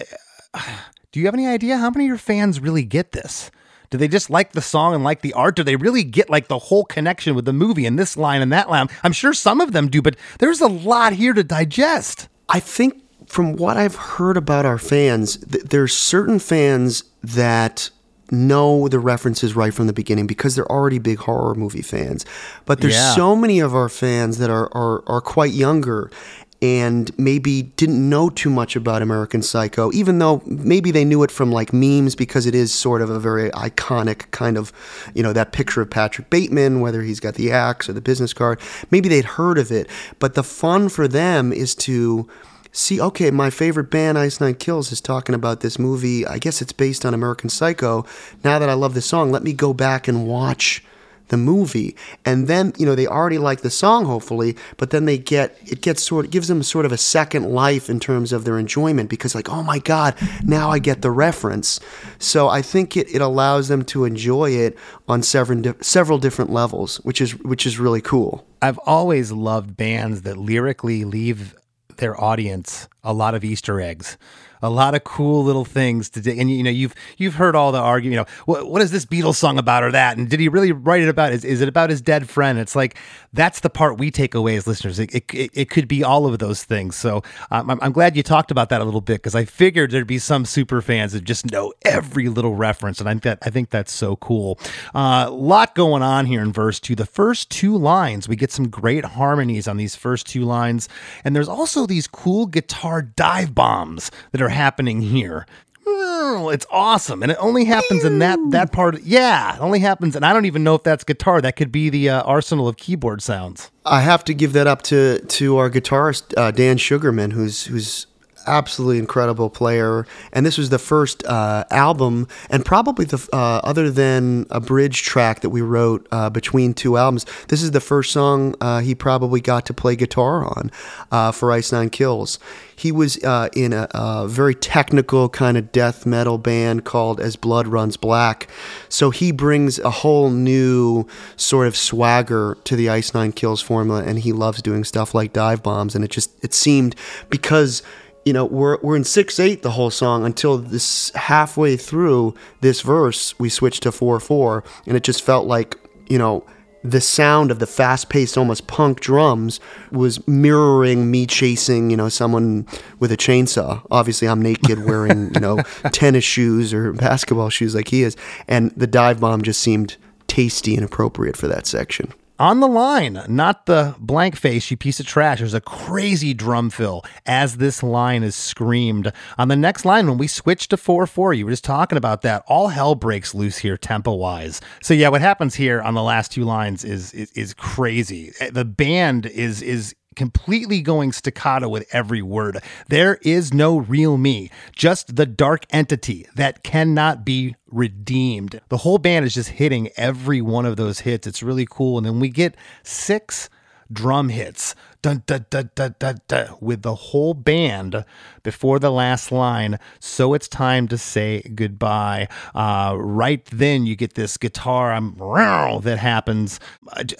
uh, do you have any idea how many of your fans really get this? Do they just like the song and like the art? Do they really get like the whole connection with the movie and this line and that line? I'm sure some of them do, but there's a lot here to digest. I think from what I've heard about our fans, th- there's certain fans that know the references right from the beginning because they're already big horror movie fans. But there's Yeah. so many of our fans that are, are are quite younger and maybe didn't know too much about American Psycho, even though maybe they knew it from like memes because it is sort of a very iconic kind of, you know, that picture of Patrick Bateman, whether he's got the axe or the business card. Maybe they'd heard of it. But the fun for them is to see, okay, my favorite band, Ice Nine Kills, is talking about this movie. I guess it's based on American Psycho. Now that I love the song, let me go back and watch the movie. And then, you know, they already like the song, hopefully, but then they get, it gets sort of, gives them sort of a second life in terms of their enjoyment because, like, oh my God, now I get the reference. So I think it, it allows them to enjoy it on several, several different levels, which is, which is really cool. I've always loved bands that lyrically leave their audience a lot of Easter eggs, a lot of cool little things to do. And you know, you've you've heard all the argument. You know, what what is this Beatles song about or that? And did he really write it about? Is is it about his dead friend? It's like that's the part we take away as listeners. It it, it, could be all of those things. So um, I'm I'm glad you talked about that a little bit because I figured there'd be some super fans that just know every little reference, and I think that I think that's so cool. A uh, lot going on here in verse two. The first two lines, we get some great harmonies on these first two lines, and there's also these cool guitar dive bombs that are happening here. Oh, It's awesome, and it only happens in that that part. Yeah, it only happens, and I don't even know if that's guitar. That could be the uh, arsenal of keyboard sounds. I have to give that up to to our guitarist uh, Dan Sugarman, who's who's absolutely incredible player. And this was the first uh, album, and probably the uh, other than a bridge track that we wrote uh, between two albums. This is the first song uh, he probably got to play guitar on uh, for Ice Nine Kills. He was uh, in a, a very technical kind of death metal band called As Blood Runs Black. So he brings a whole new sort of swagger to the Ice Nine Kills formula, and he loves doing stuff like dive bombs. And it just it seemed because you know we're we're in six eight the whole song until this halfway through this verse we switched to four four, and it just felt like you know the sound of the fast-paced almost punk drums was mirroring me chasing you know someone with a chainsaw. Obviously i'm naked wearing you know tennis shoes or basketball shoes like he is and the dive bomb just seemed tasty and appropriate for that section On the line, not the blank face, you piece of trash. There's a crazy drum fill as this line is screamed. On the next line, when we switch to 4 4, you were just talking about that. All hell breaks loose here, tempo wise. So, yeah, what happens here on the last two lines is, is, is crazy. Eh, the band is, is, completely going staccato with every word. There is no real me, just the dark entity that cannot be redeemed. The whole band is just hitting every one of those hits. It's really cool. And then we get six drum hits dun, dun, dun, dun, dun, dun, with the whole band before the last line. So it's time to say goodbye. Uh, right then, you get this guitar um, that happens.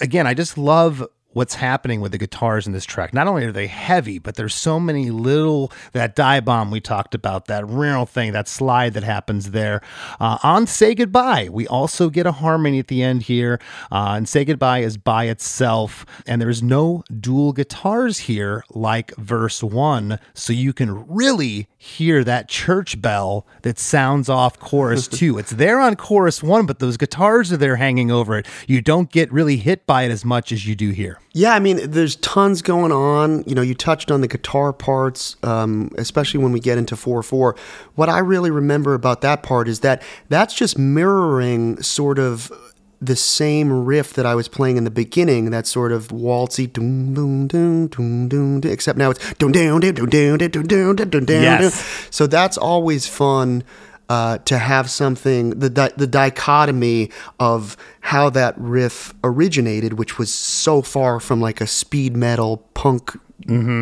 Again, I just love what's happening with the guitars in this track. Not only are they heavy, but there's so many little that die bomb we talked about, that real thing, that slide that happens there. Uh, on Say Goodbye, we also get a harmony at the end here. Uh, and Say Goodbye is by itself, and there's no dual guitars here like verse one, so you can really hear that church bell that sounds off chorus two. It's there on chorus one, but those guitars are there hanging over it. You don't get really hit by it as much as you do here. Yeah, I mean, there's tons going on. You know, you touched on the guitar parts, um, especially when we get into 4 4. What I really remember about that part is that that's just mirroring sort of the same riff that I was playing in the beginning, that sort of waltzy, doom, doom, doom, doom, doom, except now it's doom, doom, doom, doom, doom, doom, doom, doom, doom, doom. Yes. So that's always fun uh, to have something the di- the dichotomy of how that riff originated, which was so far from like a speed metal punk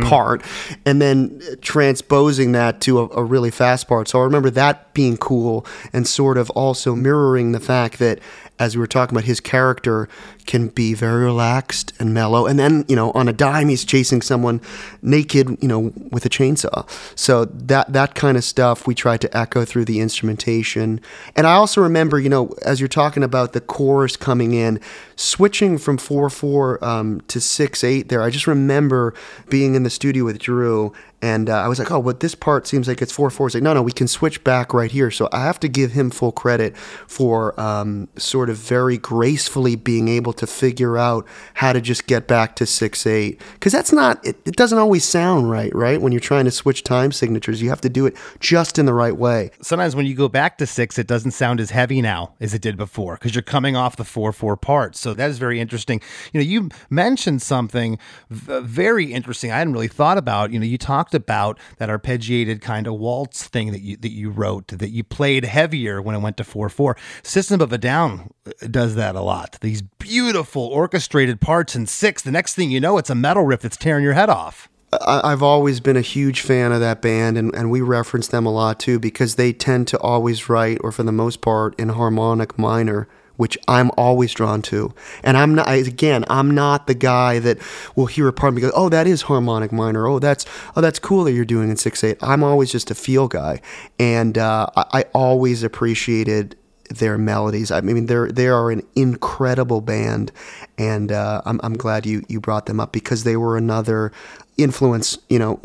part, and then transposing that to a, a really fast part. So I remember that being cool and sort of also mirroring the fact that as we were talking about, his character can be very relaxed and mellow. And then, you know, on a dime, he's chasing someone naked, you know, with a chainsaw. So that that kind of stuff we tried to echo through the instrumentation. And I also remember, you know, as you're talking about the chorus coming in, switching from four four um, to six eight. There, I just remember being in the studio with Drew. And uh, I was like, oh, but this part seems like it's 4 4. It's like, no, no, we can switch back right here. So I have to give him full credit for um, sort of very gracefully being able to figure out how to just get back to 6 8. Because that's not, it, it doesn't always sound right, right? When you're trying to switch time signatures, you have to do it just in the right way. Sometimes when you go back to six, it doesn't sound as heavy now as it did before because you're coming off the four four part. So that is very interesting. You know, you mentioned something v- very interesting. I hadn't really thought about. You know, you talked about that arpeggiated kind of waltz thing that you that you wrote that you played heavier when it went to four four. System of a Down uh, does that a lot. These beautiful orchestrated parts in six. The next thing you know, it's a metal riff that's tearing your head off. I've always been a huge fan of that band, and, and we reference them a lot too because they tend to always write, or for the most part, in harmonic minor, which I'm always drawn to. And I'm not, again, I'm not the guy that will hear a part of me go, oh, that is harmonic minor. Oh, that's oh, that's cool that you're doing in six eight. I'm always just a feel guy, and uh, I, I always appreciated their melodies. I mean, they're they are an incredible band, and uh, I'm I'm glad you you brought them up because they were another influence, you know,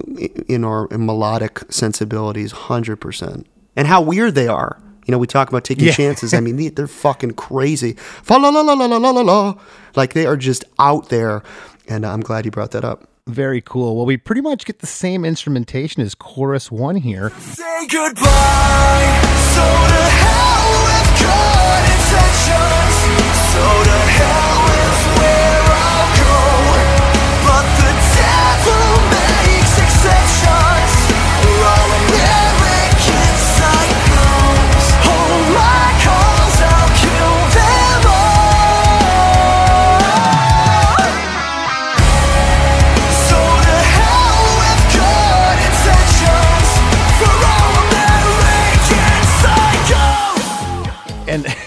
in our melodic sensibilities, hundred percent. And how weird they are. You know, we talk about taking yeah. chances. I mean, they're fucking crazy. Fa la la la la la la la. Like they are just out there. And uh, I'm glad you brought that up. Very cool. Well, we pretty much get the same instrumentation as chorus one here. Say goodbye. So to hell with good intentions. So to hell with where.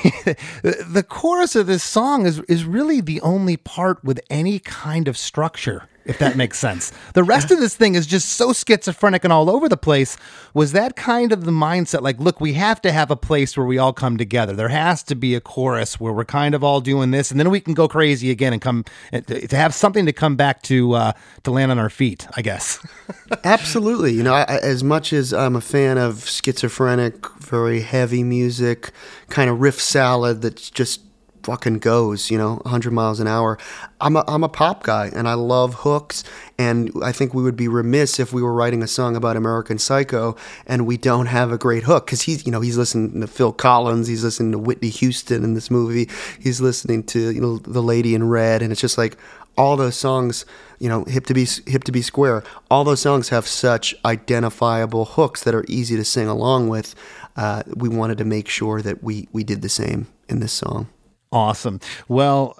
the chorus of this song is is really the only part with any kind of structure if that makes sense. The rest of this thing is just so schizophrenic and all over the place. Was that kind of the mindset like look we have to have a place where we all come together. There has to be a chorus where we're kind of all doing this and then we can go crazy again and come to have something to come back to uh, to land on our feet i guess. Absolutely. You know, I, as much as I'm a fan of schizophrenic, very heavy music, kind of riff salad that's just fucking goes, you know, 100 miles an hour. I'm a, I'm a pop guy and I love hooks. And I think we would be remiss if we were writing a song about American Psycho and we don't have a great hook because he's, you know, he's listening to Phil Collins, he's listening to Whitney Houston in this movie, he's listening to, you know, The Lady in Red. And it's just like, all those songs, you know, hip to be hip to be square. All those songs have such identifiable hooks that are easy to sing along with. Uh, we wanted to make sure that we we did the same in this song. Awesome. Well,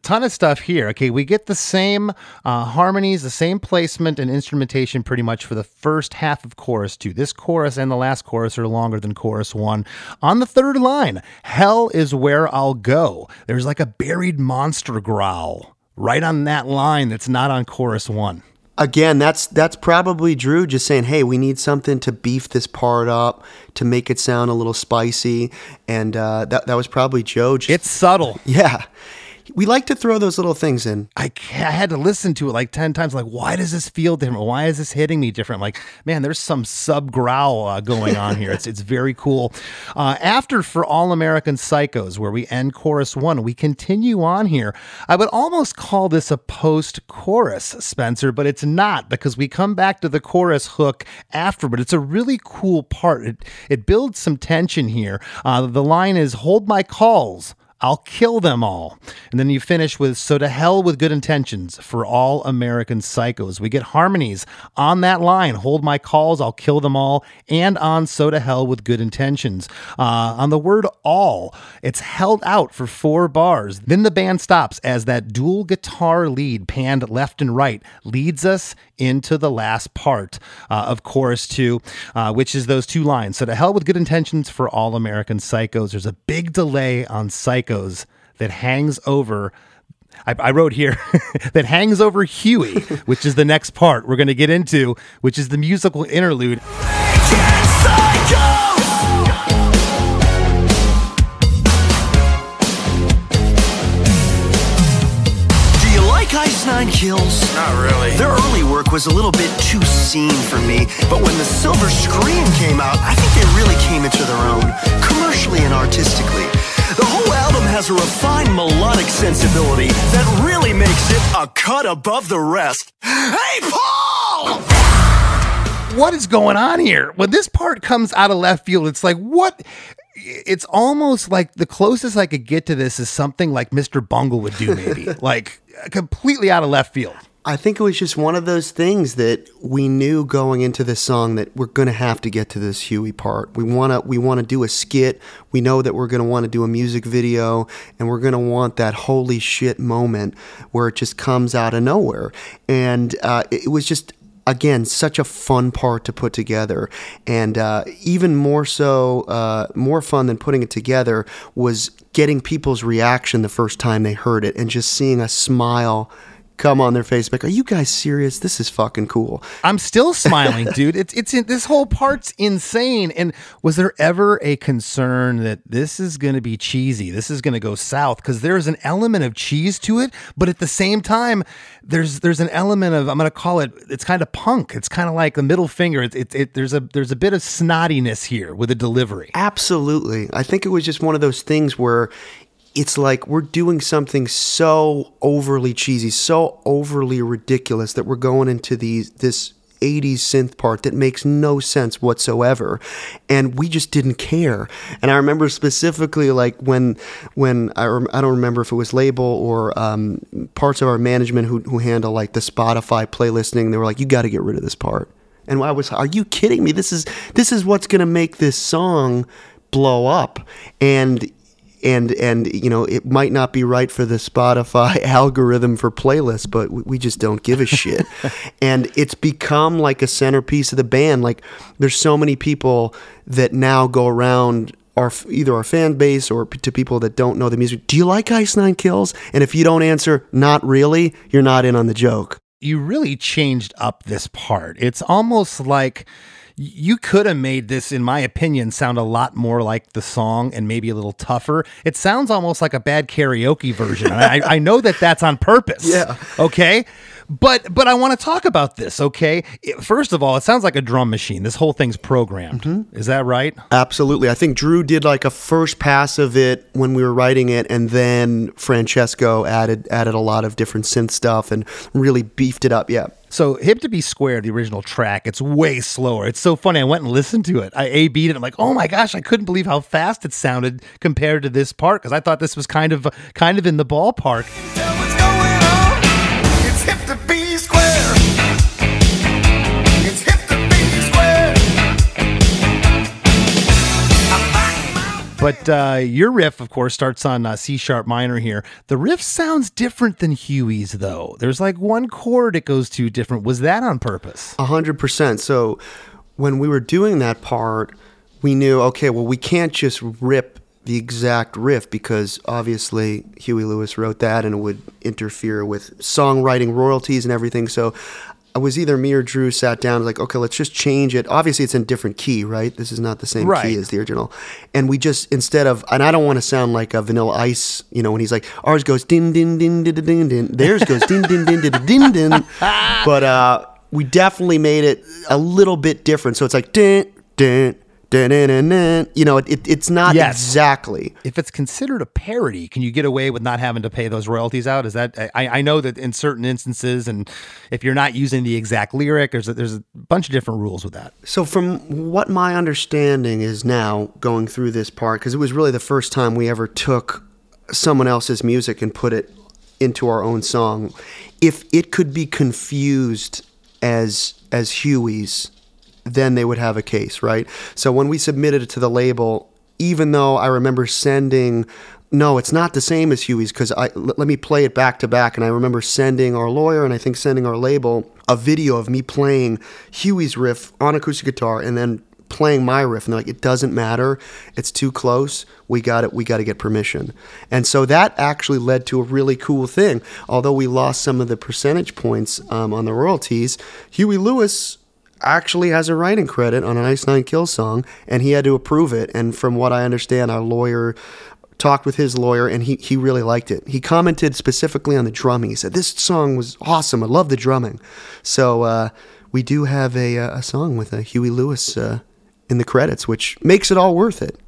ton of stuff here. Okay, we get the same uh, harmonies, the same placement and instrumentation pretty much for the first half of chorus two. This chorus and the last chorus are longer than chorus one. On the third line, hell is where I'll go. There's like a buried monster growl right on that line that's not on chorus one. Again, that's that's probably Drew just saying, "Hey, we need something to beef this part up to make it sound a little spicy," and uh, that that was probably Joe. Just, it's subtle. Yeah, we like to throw those little things in. I, I had to listen to it like 10 times. Like, why does this feel different? Why is this hitting me different? like, man, there's some sub growl uh, going on here. It's, it's very cool. Uh, after For All American Psychos, where we end chorus one, we continue on here. I would almost call this a post chorus, Spencer, but it's not because we come back to the chorus hook after, but it's a really cool part. It, it builds some tension here. Uh, the line is, Hold my calls. I'll kill them all. And then you finish with So to Hell with Good Intentions for All American Psychos. We get harmonies on that line Hold My Calls, I'll Kill Them All, and on So to Hell with Good Intentions. Uh, on the word all, it's held out for four bars. Then the band stops as that dual guitar lead, panned left and right, leads us into the last part uh, of chorus two, uh, which is those two lines. So to hell with good intentions for all American psychos. There's a big delay on psychos that hangs over. I, I wrote here that hangs over Huey, which is the next part we're going to get into, which is the musical interlude. Do you like Ice Nine Kills? Not really. Their early work was a little bit too scene for me, but when the Silver Scream came out, I think they really came into their own, commercially and artistically. The whole album has a refined melodic sensibility that really makes it a cut above the rest. Hey, Paul! what is going on here? When this part comes out of left field, it's like, what? It's almost like the closest I could get to this is something like Mr. Bungle would do, maybe. like completely out of left field. I think it was just one of those things that we knew going into this song that we're going to have to get to this Huey part. We want to we want to do a skit. We know that we're going to want to do a music video and we're going to want that holy shit moment where it just comes out of nowhere. And uh, it was just again such a fun part to put together and uh, even more so uh, more fun than putting it together was getting people's reaction the first time they heard it and just seeing a smile come on their face like are you guys serious this is fucking cool I'm still smiling, dude. It's it's in, this whole part's insane. And was there ever a concern that this is going to be cheesy? This is going to go south because there's an element of cheese to it, but at the same time, there's there's an element of I'm going to call it. It's kind of punk. It's kind of like the middle finger. It, it, it there's a there's a bit of snottiness here with the delivery. Absolutely. I think it was just one of those things where it's like we're doing something so overly cheesy, so overly ridiculous that we're going into these this 80s synth part that makes no sense whatsoever. And we just didn't care. And i remember specifically like when when i, rem- I don't remember if it was label or um, parts of our management who, who handle like the spotify playlisting they were like you got to get rid of this part. And I was, are you kidding me? This is this is what's gonna make this song blow up, and and and you know it might not be right for the Spotify algorithm for playlists, but we, we just don't give a shit. and it's become like a centerpiece of the band. Like there's so many people that now go around. Our, either our fan base or p- to people that don't know the music. Do you like Ice Nine Kills? And if you don't answer, not really, you're not in on the joke. you really changed up this part. It's almost like you could have made this, in my opinion, sound a lot more like the song and maybe a little tougher. It sounds almost like a bad karaoke version. I, I know that that's on purpose. Yeah. Okay. But but I want to talk about this. Okay. It- first of all, it sounds like a drum machine. This whole thing's programmed. Mm-hmm. Is that right? Absolutely. I think Drew did like a first pass of it when we were writing it, and then Francesco added added a lot of different synth stuff and really beefed it up. Yeah. So Hip to Be Square, the original track, it's way slower. It's so funny. I went and listened to it. I A B'd it. I'm like, oh my gosh, I couldn't believe how fast it sounded compared to this part because I thought this was kind of kind of in the ballpark. But uh, your riff, of course, starts on uh, C sharp minor here. The riff sounds different than Huey's, though. There's like one chord it goes to different. Was that on purpose? A hundred percent. So when we were doing that part, we knew okay, well, we can't just rip the exact riff because obviously Huey Lewis wrote that and it would interfere with songwriting royalties and everything. So I was either me or Drew sat down like, okay, let's just change it. Obviously, it's in different key, right? This is not the same Right. key as the original. And we just instead of, and I don't want to sound like a Vanilla Ice, you know, when he's like, ours goes din din din din din din, din. theirs goes din din din din din din. But uh, we definitely made it a little bit different. So it's like din din You know, it, it, it's not Yes. exactly. If it's considered a parody, can you get away with not having to pay those royalties out? Is that I, I know that in certain instances, and if you're not using the exact lyric, there's a, there's a bunch of different rules with that. So, from what my understanding is now, going through this part, because it was really the first time we ever took someone else's music and put it into our own song, if it could be confused as as Huey's, then they would have a case, right? So when we submitted it to the label, even though I remember sending no, it's not the same as Huey's because I l- let me play it back to back, and I remember sending our lawyer and I think sending our label a video of me playing Huey's riff on acoustic guitar and then playing my riff, and they're like, "It doesn't matter, it's too close. We got it. We got to get permission." And so that actually led to a really cool thing. Although we lost some of the percentage points um, on the royalties, Huey Lewis actually has a writing credit on an Ice Nine Kills song, and he had to approve it. And from what I understand, our lawyer talked with his lawyer, and he, he really liked it. He commented specifically on the drumming. He said, This song was awesome. I love the drumming. So uh, we do have a, uh, a song with a Huey Lewis uh, in the credits, which makes it all worth it.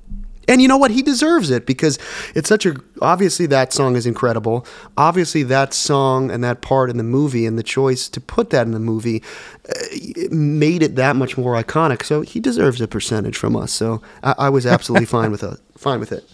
And you know what? He deserves it because it's such a. Obviously, that song is incredible. Obviously, that song and that part in the movie and the choice to put that in the movie uh, it made it that much more iconic. So he deserves a percentage from us. So I, I was absolutely fine with it. Fine with it.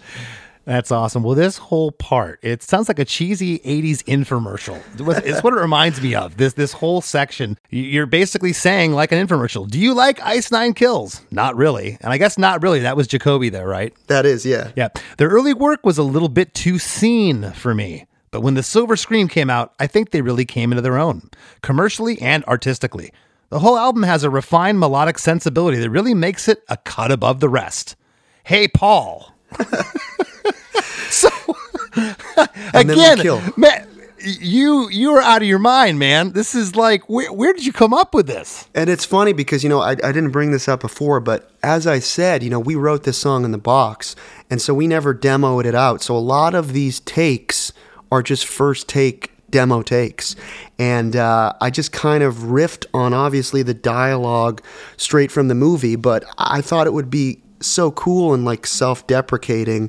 That's awesome. Well, this whole part, it sounds like a cheesy 80s infomercial. It's what it reminds me of. This this whole section, you're basically saying like an infomercial. Do you like Ice Nine Kills? Not really. And I guess not really. That was Jacoby there, right? That is, yeah. Yeah. Their early work was a little bit too scene for me. But when the Silver Scream came out, I think they really came into their own, commercially and artistically. The whole album has a refined melodic sensibility that really makes it a cut above the rest. Hey, Paul. so And then we again, man, you you are out of your mind, man. This is like where where did you come up with this? And it's funny because, you know, I, I didn't bring this up before, but as I said, you know, we wrote this song in the box. And so we never demoed it out. So a lot of these takes are just first take demo takes. And uh, I just kind of riffed on obviously the dialogue straight from the movie, but I thought it would be so cool and like self deprecating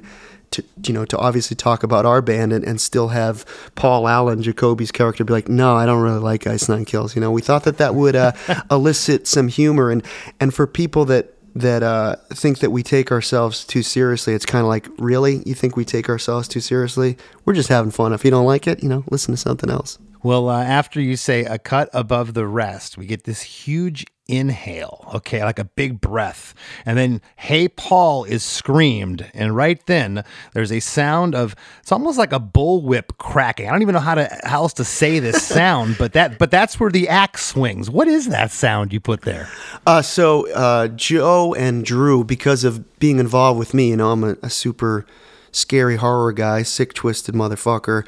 to you know to obviously talk about our band and, and still have Paul Allen, Jacoby's character, be like, no, I don't really like Ice Nine Kills. You know, we thought that that would uh, elicit some humor and and for people that that uh, think that we take ourselves too seriously, it's kind of like, really, you think we take ourselves too seriously? We're just having fun. If you don't like it, you know, listen to something else. Well, uh, after you say a cut above the rest, we get this huge inhale, okay, like a big breath. And then, hey, Paul is screamed. And right then, there's a sound of, it's almost like a bullwhip cracking. I don't even know how to, how else to say this sound, but that, but that's where the axe swings. What is that sound you put there? Uh, so uh, Joe and Drew, because of being involved with me, you know, I'm a, a super scary horror guy, sick, twisted motherfucker.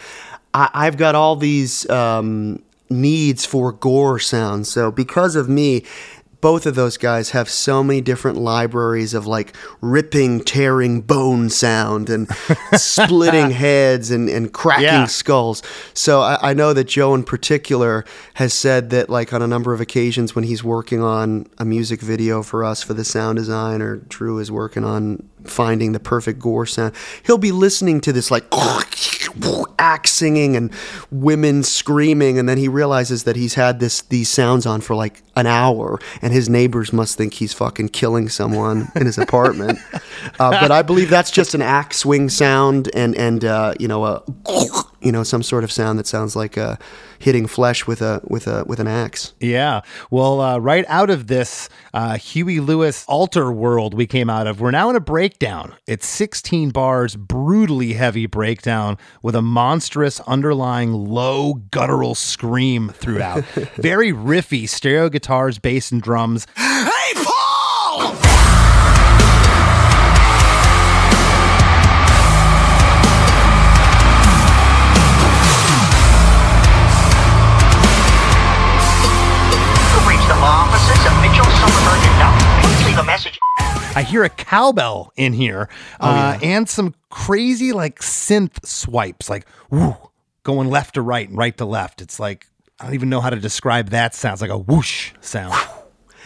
I, I've got all these um, needs for gore sounds. So because of me, both of those guys have so many different libraries of like ripping, tearing bone sound and splitting heads and, and cracking Yeah. skulls. So I, I know that Joe in particular has said that like on a number of occasions when he's working on a music video for us for the sound design or Drew is working on finding the perfect gore sound, he'll be listening to this like axe singing and women screaming and then he realizes that he's had this these sounds on for like an hour and his neighbors must think he's fucking killing someone in his apartment. Uh, but i believe that's just an axe swing sound and and uh, you know a you know some sort of sound that sounds like uh, hitting flesh with a with a with an axe Yeah. Well, uh, right out of this uh, Huey Lewis alter world we came out of, we're now in a breakdown. It's 16 bars, brutally heavy breakdown with a monstrous underlying low guttural scream throughout. Very riffy stereo guitars, bass, and drums. I hear a cowbell in here, Oh, uh, and some crazy like synth swipes, like whoo, going left to right and right to left. It's like I don't even know how to describe that sound. It's like a whoosh sound.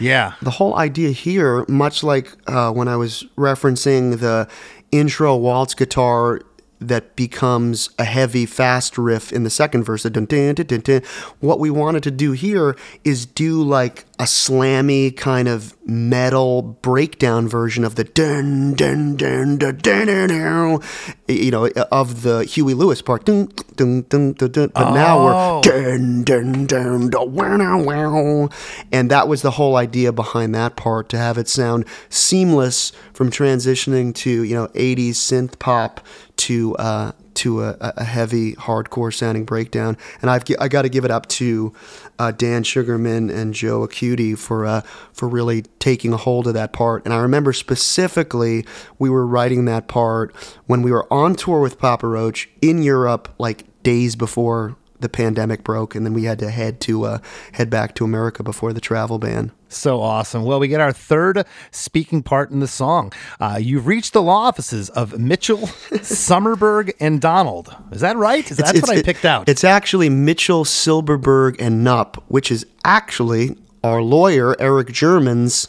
Yeah. The whole idea here, much like uh, when I was referencing the intro waltz guitar that becomes a heavy, fast riff in the second verse, dun, dun, dun, dun, dun, what we wanted to do here is do like a slammy kind of metal breakdown version of the dun dun dun dun dun dun, dun you know of the Huey Lewis part dun, dun, dun, dun, dun, but now Oh. we're dun dun dun dun wow, wow. and that was the whole idea behind that part to have it sound seamless from transitioning to you know 80s synth pop to uh to a, a heavy hardcore sounding breakdown. And I've I got to give it up to uh, Dan Sugarman and Joe Occhiuti for uh, for really taking a hold of that part. And I remember specifically we were writing that part when we were on tour with Papa Roach in Europe like days before the pandemic broke, and then we had to head to uh, head back to America before the travel ban. So awesome. Well, we get our third speaking part in the song. Uh, you've reached the law offices of Mitchell, Summerberg, and Donald. Is that right? Is that's what I it's- picked out? It's actually Mitchell, Silberberg, and Knupp, which is actually our lawyer Eric German's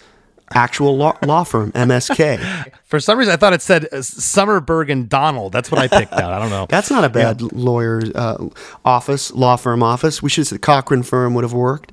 actual law, law firm, MSK. For some reason, I thought it said uh, Summerberg and Donald. That's what I picked out. I don't know. That's not a bad lawyer uh, office, law firm office. We should have said Cochran firm would have worked.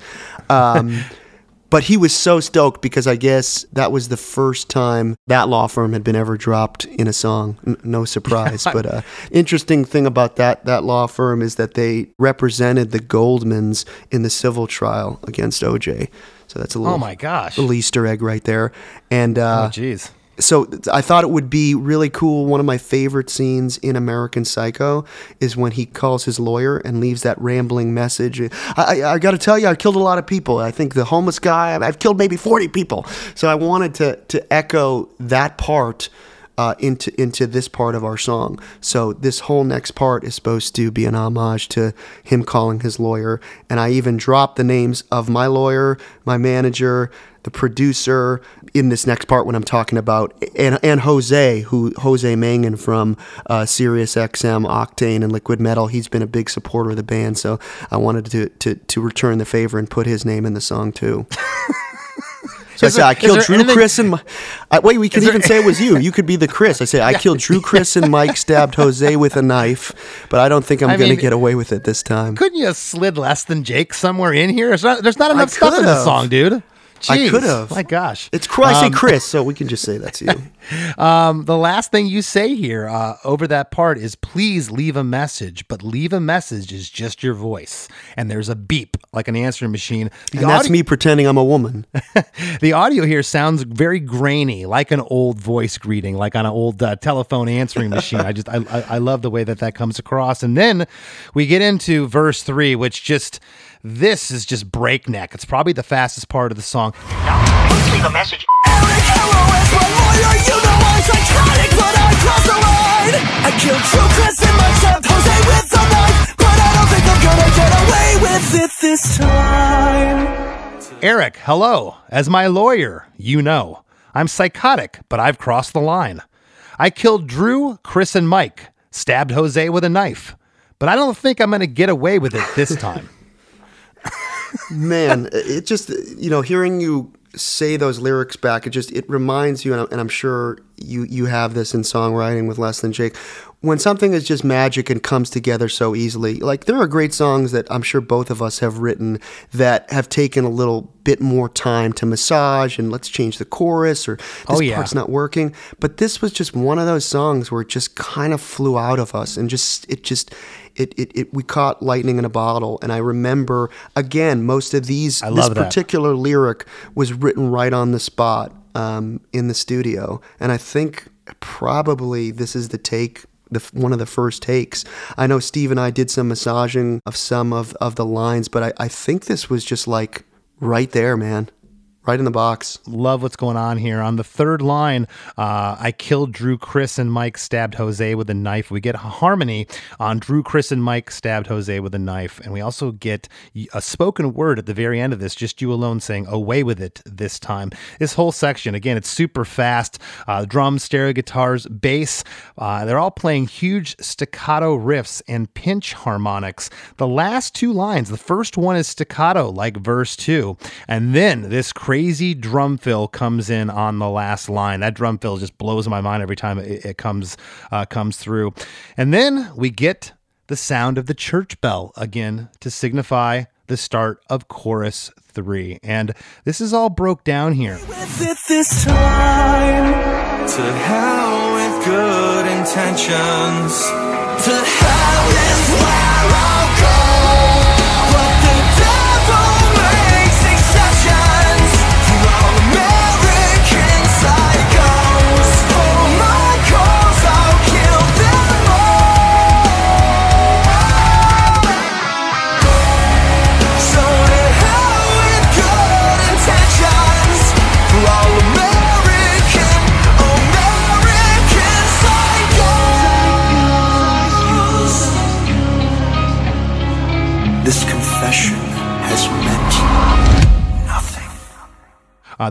Um, but he was so stoked because I guess that was the first time that law firm had been ever dropped in a song. N- no surprise. but uh, interesting thing about that that law firm is that they represented the Goldmans in the civil trial against OJ. So that's a little Oh my gosh. little Easter egg right there. And uh, Oh, jeez. so I thought it would be really cool. One of my favorite scenes in American Psycho is when he calls his lawyer and leaves that rambling message. I, I, I got to tell you, I killed a lot of people. I think the homeless guy, I've killed maybe 40 people. So I wanted to, to echo that part uh, into into this part of our song. So this whole next part is supposed to be an homage to him calling his lawyer, and I even dropped the names of my lawyer, my manager, the producer in this next part when I'm talking about and and Jose, who Jose Mangin from uh, Sirius XM, Octane, and Liquid Metal. He's been a big supporter of the band, so I wanted to to to return the favor and put his name in the song too. So I Is said, there- I killed Drew, anything- Chris, and Mi- I, wait. We could even say it was you. You could be the Chris. I say I killed Drew, Chris, and Mike. Stabbed Jose with a knife, but I don't think I'm going to get away with it this time. Couldn't you have slid Less Than Jake somewhere in here? There's not, there's not I enough stuff in the song, dude. I could have. My gosh. It's Chris. I say Um, Chris, so we can just say that's you. Um, the last thing you say here uh, over that part is please leave a message, but leave a message is just your voice. And there's a beep like an answering machine. The and that's me pretending I'm a woman. The audio here sounds very grainy, like an old voice greeting, like on an old uh, telephone answering machine. I just, I, I, I love the way that that comes across. And then we get into verse three, which just, this is just breakneck. It's probably the fastest part of the song. Please leave a message. I killed Drew Chris and Mike stabbed Jose with a knife, but I don't think I'm gonna get away with it this time. Eric, hello. As my lawyer, you know. I'm psychotic, but I've crossed the line. I killed Drew, Chris, and Mike, stabbed Jose with a knife, but I don't think I'm going to get away with it this time. Man, it just you know hearing you say those lyrics back, it just it reminds you, and I'm, sure you you have this in songwriting with Less Than Jake. When something is just magic and comes together so easily, like there are great songs that I'm sure both of us have written that have taken a little bit more time to massage and let's change the chorus or this Oh, yeah. part's not working. But this was just one of those songs where it just kind of flew out of us and just it just it, it, it we caught lightning in a bottle. And I remember again most of these this that. particular lyric was written right on the spot um, in the studio, and I think probably this is the take. The, one of the first takes. I know Steve and I did some massaging of some of, of the lines, but I, I think this was just like right there, man. Right in the box. Love what's going on here. On the third line, uh, I killed Drew, Chris, and Mike stabbed Jose with a knife. We get harmony on Drew, Chris, and Mike stabbed Jose with a knife. And we also get a spoken word at the very end of this, just you alone saying, away with it this time. This whole section, again, it's super fast. Uh, drums, stereo guitars, bass. Uh, they're all playing huge staccato riffs and pinch harmonics. The last two lines, the first one is staccato, like verse two. And then this crazy drum fill comes in on the last line. That drum fill just blows my mind every time it, it comes uh, comes through. And then we get the sound of the church bell again to signify the start of chorus three. And this is all broke down here. To hell with good intentions. To hell is where I'll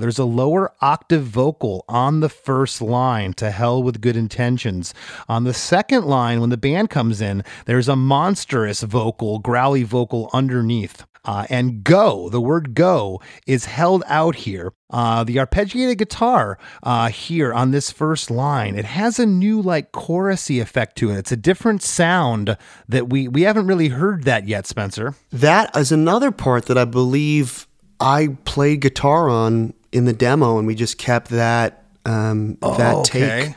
there's a lower octave vocal on the first line, to hell with good intentions. On the second line, when the band comes in, there's a monstrous vocal, growly vocal underneath. Uh, and go, the word go, is held out here. Uh, the arpeggiated guitar uh, here on this first line, it has a new like chorusy effect to it. It's a different sound that we we haven't really heard that yet, Spencer. That is another part that I believe I played guitar on in the demo, and we just kept that um, Oh, that okay.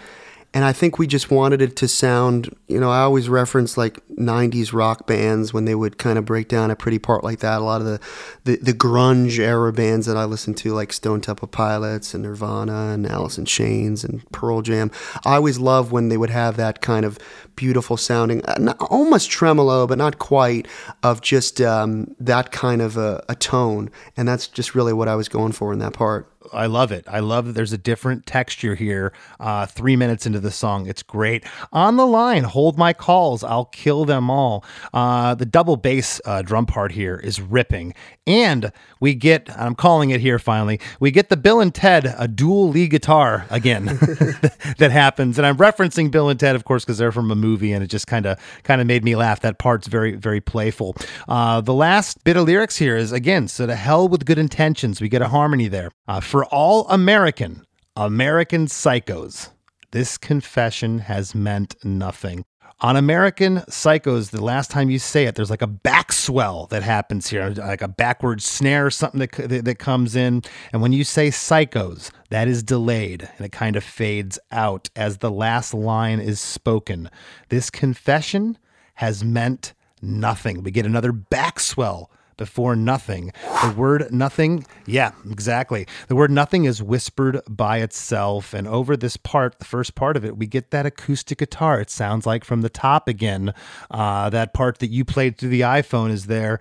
And I think we just wanted it to sound, you know, I always reference like 90s rock bands when they would kind of break down a pretty part like that. A lot of the, the, the grunge era bands that I listened to, like Stone Temple Pilots and Nirvana and Alice in Chains and Pearl Jam. I always love when they would have that kind of beautiful sounding, uh, almost tremolo, but not quite, of just um, that kind of a, a tone. And that's just really what I was going for in that part. I love it. I love that there's a different texture here. Uh, three minutes into the song, it's great. On the line, hold my calls, I'll kill them all. Uh, the double bass uh, drum part here is ripping, and we get. I'm calling it here finally. We get the Bill and Ted a dual lead guitar again that happens, and I'm referencing Bill and Ted, of course, because they're from a movie, and it just kind of kind of made me laugh. That part's very very playful. Uh, the last bit of lyrics here is again, so to hell with good intentions. We get a harmony there. Uh, for all American, American psychos, this confession has meant nothing. On American Psychos, the last time you say it, there's like a back swell that happens here, like a backward snare or something that, that, that comes in. And when you say psychos, that is delayed and it kind of fades out as the last line is spoken. This confession has meant nothing. We get another back swell before nothing. The word nothing, yeah, exactly. The word nothing is whispered by itself. And over this part, the first part of it, we get that acoustic guitar. It sounds like from the top again. Uh, that part that you played through the iPhone is there.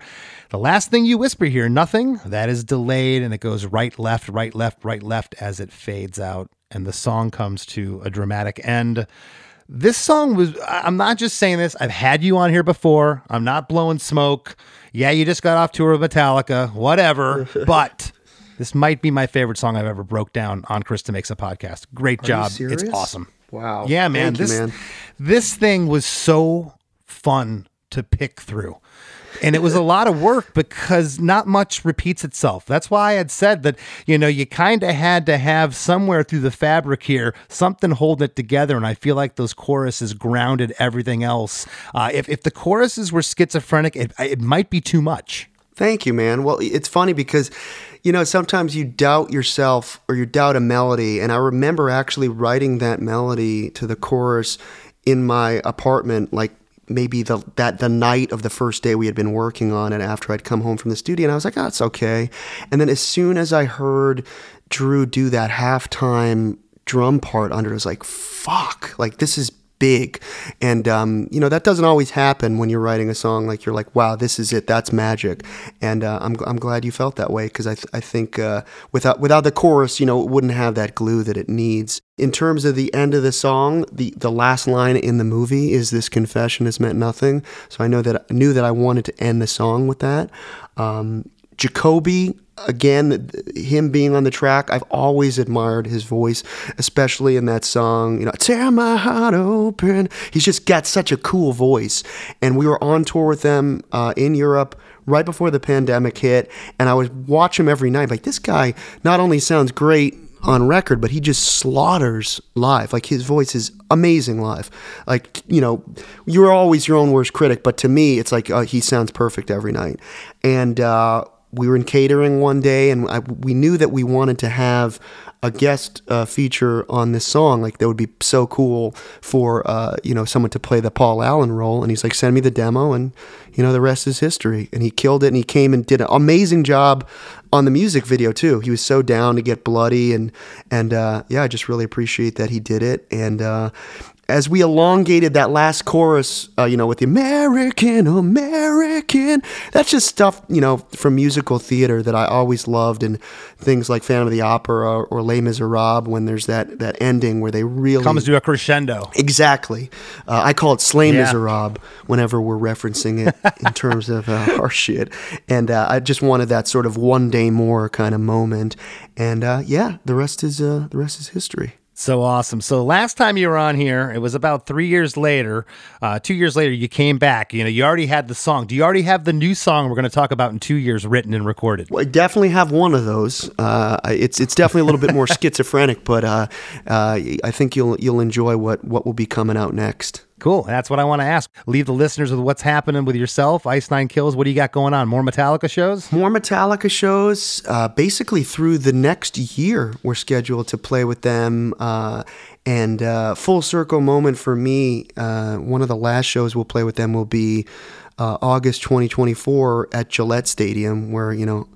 The last thing you whisper here, nothing, that is delayed and it goes right, left, right, left, right, left as it fades out. And the song comes to a dramatic end. This song was, I'm not just saying this, I've had you on here before. I'm not blowing smoke. Yeah, you just got off tour with Metallica, whatever. but this might be my favorite song I've ever broke down on Chris DeMakes a Podcast. Great Are you job. It's awesome. Wow. Yeah, man. Thank you, this, man. this thing was so fun to pick through. And it was a lot of work because not much repeats itself. That's why I had said that, you know, you kind of had to have somewhere through the fabric here something holding it together. And I feel like those choruses grounded everything else. Uh, if, if the choruses were schizophrenic, it, it might be too much. Thank you, man. Well, it's funny because, you know, sometimes you doubt yourself or you doubt a melody. And I remember actually writing that melody to the chorus in my apartment, like maybe the that the night of the first day we had been working on it after I'd come home from the studio. And I was like, oh, it's okay. And then as soon as I heard Drew do that halftime drum part under, it was like, fuck, like this is big. And, um, you know, that doesn't always happen when you're writing a song. Like, you're like, wow, this is it. That's magic. And uh, I'm, I'm glad you felt that way because I, th- I think uh, without, without the chorus, you know, it wouldn't have that glue that it needs. In terms of the end of the song, the, the last line in the movie is this confession has meant nothing. So I know that knew that I wanted to end the song with that. Um, Jacoby, again, him being on the track, I've always admired his voice, especially in that song, you know, Tear My Heart Open. He's just got such a cool voice. And we were on tour with them uh, in Europe right before the pandemic hit, and I would watch him every night. Like, this guy not only sounds great on record, but he just slaughters live. Like his voice is amazing live. Like you know, you're always your own worst critic, but to me, it's like uh, he sounds perfect every night. And uh, we were in catering one day, and I, we knew that we wanted to have a guest uh, feature on this song. Like that would be so cool for uh, you know someone to play the Paul Allen role. And he's like, send me the demo, and you know the rest is history. And he killed it, and he came and did an amazing job on the music video too. He was so down to get bloody, and and uh, yeah, I just really appreciate that he did it. And uh, as we elongated that last chorus, uh, you know, with the American, American, that's just stuff, you know, from musical theater that I always loved, and things like Phantom of the Opera or Les Miserables, when there's that that ending where they really Comes to a crescendo. Exactly. Uh, I call it Slay Yeah. Miserable whenever we're referencing it in terms of uh, our shit. And uh, I just wanted that sort of one day more kind of moment. And uh, yeah, the rest is uh, the rest is history. So awesome. So last time you were on here, it was about three years later. Uh, two years later, you came back. You know, you already had the song. Do you already have the new song we're going to talk about in two years, written and recorded? Well, I definitely have one of those. Uh, it's it's definitely a little bit more schizophrenic, but uh, uh, I think you'll you'll enjoy what what will be coming out next. Cool. That's what I want to ask. Leave the listeners with what's happening with yourself. Ice Nine Kills. What do you got going on? More Metallica shows? More Metallica shows. Uh, basically, through the next year, we're scheduled to play with them. Uh, and uh, full circle moment for me. Uh, one of the last shows we'll play with them will be uh, August 2024 at Gillette Stadium, where you know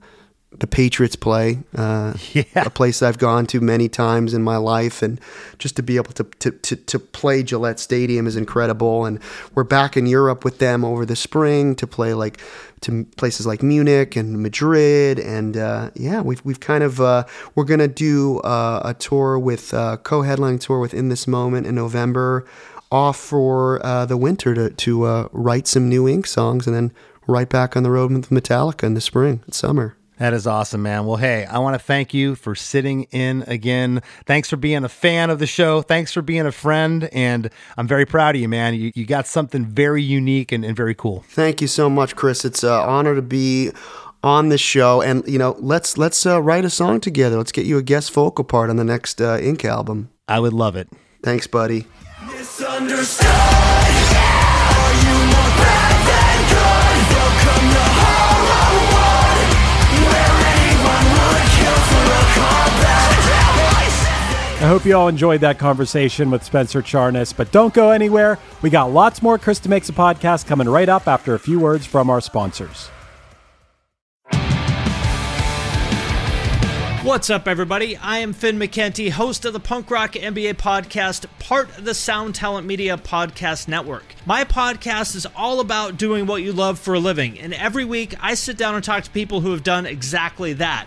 the Patriots play. Uh, A place I've gone to many times in my life. And just to be able to, to, to, to play Gillette Stadium is incredible. And we're back in Europe with them over the spring to play like to places like Munich and Madrid. And uh, yeah, we've, we've kind of, uh, we're going to do uh, a tour with, uh, co-headlining tour with In This Moment in November off for uh, the winter to, to uh, write some new ink songs and then right back on the road with Metallica in the spring and summer. That is awesome, man. Well, hey, I want to thank you for sitting in again. Thanks for being a fan of the show. Thanks for being a friend. And I'm very proud of you, man. You, you got something very unique and, and very cool. Thank you so much, Chris. It's an honor to be on the show, and you know, let's let's uh, write a song together. Let's get you a guest vocal part on the next uh, Ink album. I would love it. Thanks, buddy. I hope you all enjoyed that conversation with Spencer Charnas, but don't go anywhere. We got lots more Chris DeMakes a Podcast coming right up after a few words from our sponsors. What's up, everybody? I am Finn McKenty, host of the Punk Rock MBA podcast, part of the Sound Talent Media Podcast Network. My podcast is all about doing what you love for a living, and every week I sit down and talk to people who have done exactly that.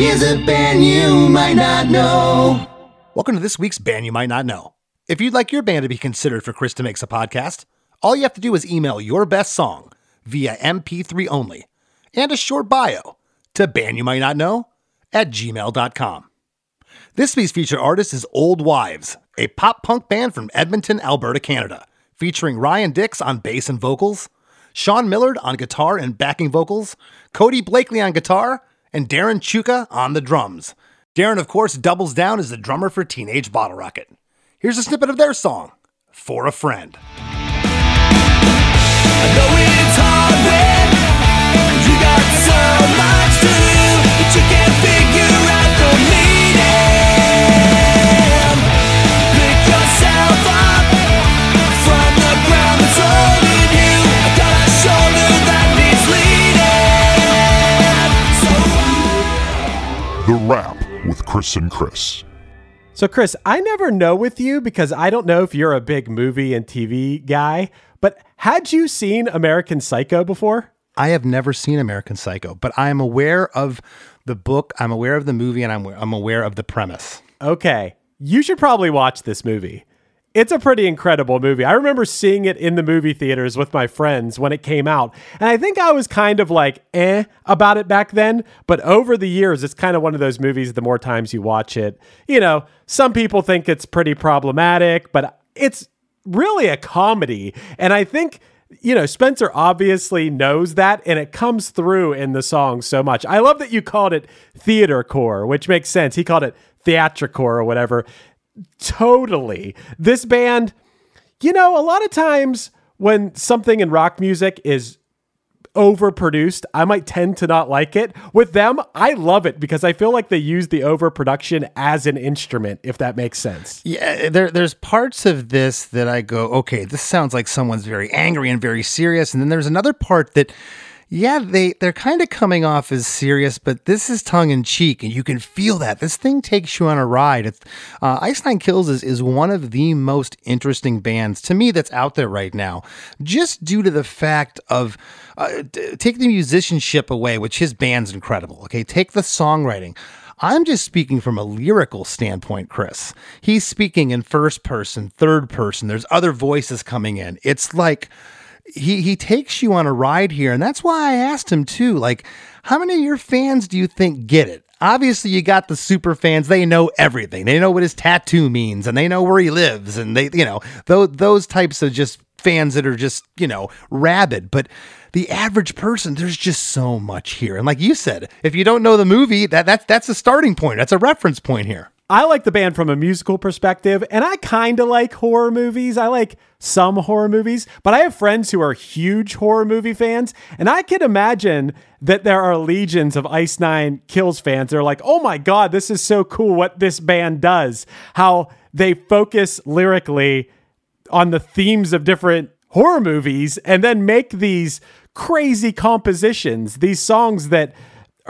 here's a band you might not know. Welcome to this week's band you might not know. If you'd like your band to be considered for Chris DeMakes a Podcast, all you have to do is email your best song via MP3 only and a short bio to bandyoumightnotknow at gmail.com. This week's featured artist is Old Wives, a pop punk band from Edmonton, Alberta, Canada, featuring Ryan Dix on bass and vocals, Sean Millard on guitar and backing vocals, Cody Blakely on guitar, and Darren Chewka on the drums. Darren, of course, doubles down as the drummer for Teenage Bottle Rocket. Here's a snippet of their song, For a Friend. You got so much to do, you can't figure The Rap with Chris and Chris. So, Chris, I never know with you because I don't know if you're a big movie and TV guy, but had you seen American Psycho before? I have never seen American Psycho, but I am aware of the book, I'm aware of the movie, and I'm, I'm aware of the premise. Okay, you should probably watch this movie. It's a pretty incredible movie. I remember seeing it in the movie theaters with my friends when it came out. And I think I was kind of like eh about it back then. But over the years, it's kind of one of those movies, the more times you watch it, you know, some people think it's pretty problematic, but it's really a comedy. And I think, you know, Spencer obviously knows that and it comes through in the song so much. I love that you called it theater core, which makes sense. He called it theatricore or whatever. Totally. This band, you know, a lot of times when something in rock music is overproduced, I might tend to not like it. With them, I love it because I feel like they use the overproduction as an instrument, if that makes sense. Yeah, there, there's parts of this that I go, okay, this sounds like someone's very angry and very serious. And then there's another part that, yeah, they, they're kind of coming off as serious, but this is tongue in cheek, and you can feel that. This thing takes you on a ride. It's, uh, Ice Nine Kills is, is one of the most interesting bands to me that's out there right now, just due to the fact of uh, take the musicianship away, which his band's incredible. Okay, take the songwriting. I'm just speaking from a lyrical standpoint, Chris. He's speaking in first person, third person. There's other voices coming in. It's like he he takes you on a ride here, and that's why I asked him too. Like, how many of your fans do you think get it? Obviously, you got the super fans. They know everything. They know what his tattoo means, and they know where he lives, and they, you know, those those types of just fans that are just you know rabid. But the average person, there's just so much here, and like you said, if you don't know the movie, that that's that's a starting point. That's a reference point here. I like the band from a musical perspective, and I kind of like horror movies. I like some horror movies, but I have friends who are huge horror movie fans, and I can imagine that there are legions of Ice Nine Kills fans. They're like, oh my God, this is so cool what this band does. How they focus lyrically on the themes of different horror movies and then make these crazy compositions, these songs that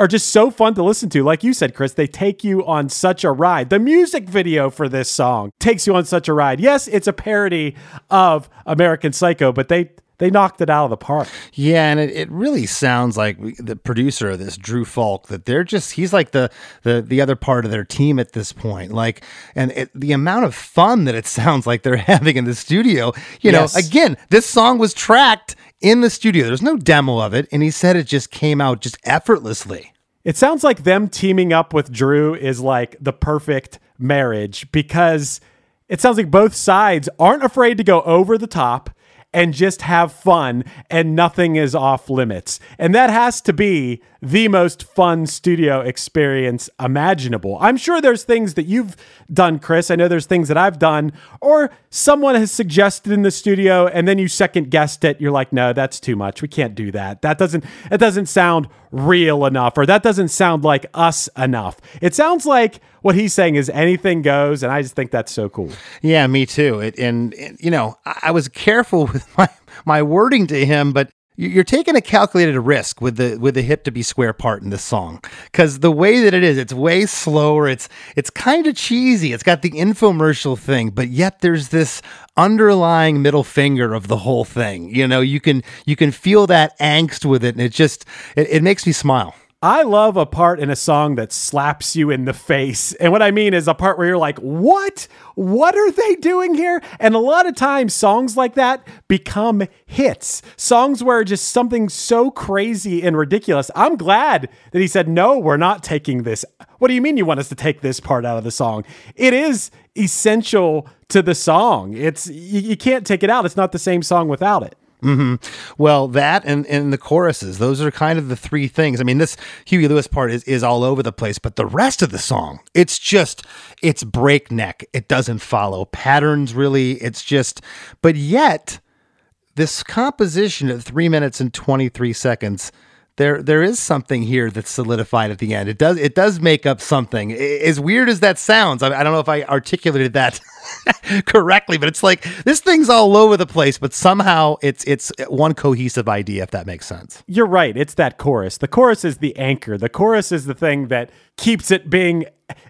are just so fun to listen to. Like you said, Chris, they take you on such a ride. The music video for this song takes you on such a ride. Yes, it's a parody of American Psycho, but they they knocked it out of the park. Yeah, and it, it really sounds like the producer of this, Drew Fulk, that they're just he's like the the the other part of their team at this point. Like, and it, the amount of fun that it sounds like they're having in the studio. You know, again, this song was tracked in the studio. There's no demo of it, and he said it just came out just effortlessly. It sounds like them teaming up with Drew is like the perfect marriage because it sounds like both sides aren't afraid to go over the top and just have fun and nothing is off limits. And that has to be the most fun studio experience imaginable. I'm sure there's things that you've done, Chris. I know there's things that I've done, or someone has suggested in the studio and then you second guessed it. You're like, no, that's too much. We can't do that. That doesn't that doesn't sound real enough, or that doesn't sound like us enough. It sounds like what he's saying is anything goes, and I just think that's so cool. Yeah, me too. It, and, and, you know, I, I was careful with my my wording to him, but you- you're taking a calculated risk with the with the hip to be square part in this song because the way that it is, it's way slower. It's it's kind of cheesy. It's got the infomercial thing, but yet there's this underlying middle finger of the whole thing. You know, you can you can feel that angst with it, and it just it, it makes me smile. I love a part in a song that slaps you in the face. And what I mean is a part where you're like, what? What are they doing here? And a lot of times, songs like that become hits. Songs where just something so crazy and ridiculous. I'm glad that he said, no, we're not taking this. What do you mean you want us to take this part out of the song? It is essential to the song. It's you, you can't take it out. It's not the same song without it. Hmm Well, that and, and the choruses, those are kind of the three things. I mean, this Huey Lewis part is, is all over the place, but the rest of the song, it's just, it's breakneck. It doesn't follow patterns really. It's just, but yet, this composition at three minutes and 23 seconds there there is something here that's solidified at the end it does it does make up something as weird as that sounds i, I don't know if i articulated that correctly but it's like this thing's all over the place but somehow it's it's one cohesive idea if that makes sense You're right. It's that chorus. The chorus is the anchor. The chorus is the thing that keeps it being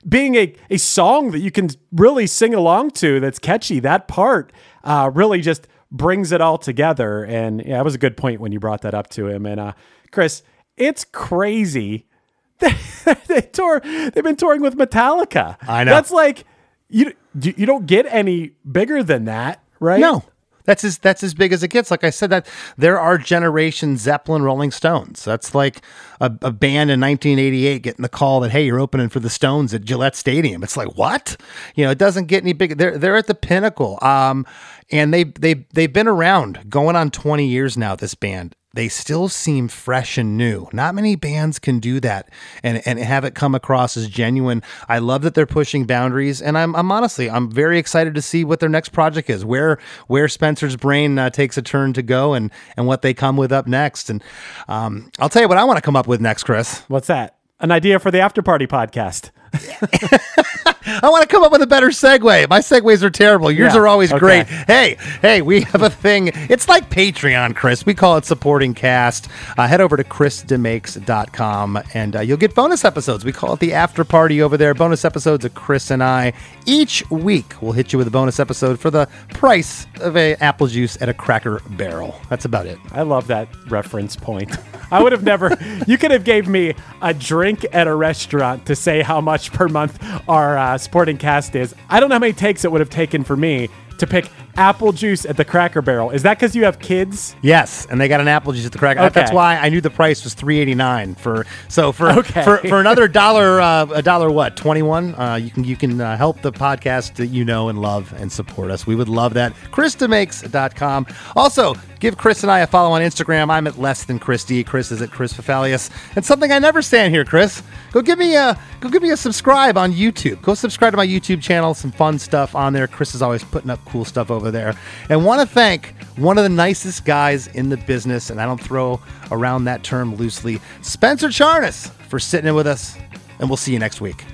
being a, a song that you can really sing along to that's catchy. That part uh, really just brings it all together. And yeah, that was a good point when you brought that up to him. And uh, Chris, it's crazy. they tour. They've been touring with Metallica. I know. That's like you. You don't get any bigger than that, right? No. That's as that's as big as it gets. Like I said, that there are Generation Zeppelin, Rolling Stones. That's like a, a band in 1988 getting the call that hey, you're opening for the Stones at Gillette Stadium. It's like what? You know, it doesn't get any bigger. They're they're at the pinnacle. Um, and they they they've been around going on 20 years now. This band. They still seem fresh and new. Not many bands can do that and, and have it come across as genuine. I love that they're pushing boundaries, and I'm, I'm honestly I'm very excited to see what their next project is, where where Spencer's brain uh, takes a turn to go, and and what they come with up next. And um, I'll tell you what I want to come up with next, Chris. What's that? An idea for the after party podcast. I want to come up with a better segue. My segues are terrible. Yours Yeah, are always okay. great. Hey, hey, we have a thing. It's like Patreon, Chris. We call it supporting cast. Uh, head over to chrisdemakes.com and uh, you'll get bonus episodes. We call it the after party over there. Bonus episodes of Chris and I. Each week, we'll hit you with a bonus episode for the price of a apple juice at a cracker barrel. That's about it. I love that reference point. I would have never. You could have gave me a drink at a restaurant to say how much per month our uh, supporting cast is. I don't know how many takes it would have taken for me to pick apple juice at the Cracker Barrel. Is that because you have kids? Yes, and they got an apple juice at the cracker. Okay. That's why I knew the price was three eighty nine for. So for Okay. for, for another dollar, uh, a dollar what twenty one? Uh, you can you can uh, help the podcast that you know and love and support us. We would love that. ChrisDeMakes.com. Also, give Chris and I a follow on Instagram. I'm at less than Chris D. Chris is at Chris Fafalios. And something I never stand here, Chris. Go give me a go give me a subscribe on YouTube. Go subscribe to my YouTube channel. Some fun stuff on there. Chris is always putting up cool stuff over there. There and want to thank one of the nicest guys in the business, and I don't throw around that term loosely, Spencer Charnas, for sitting in with us. And we'll see you next week.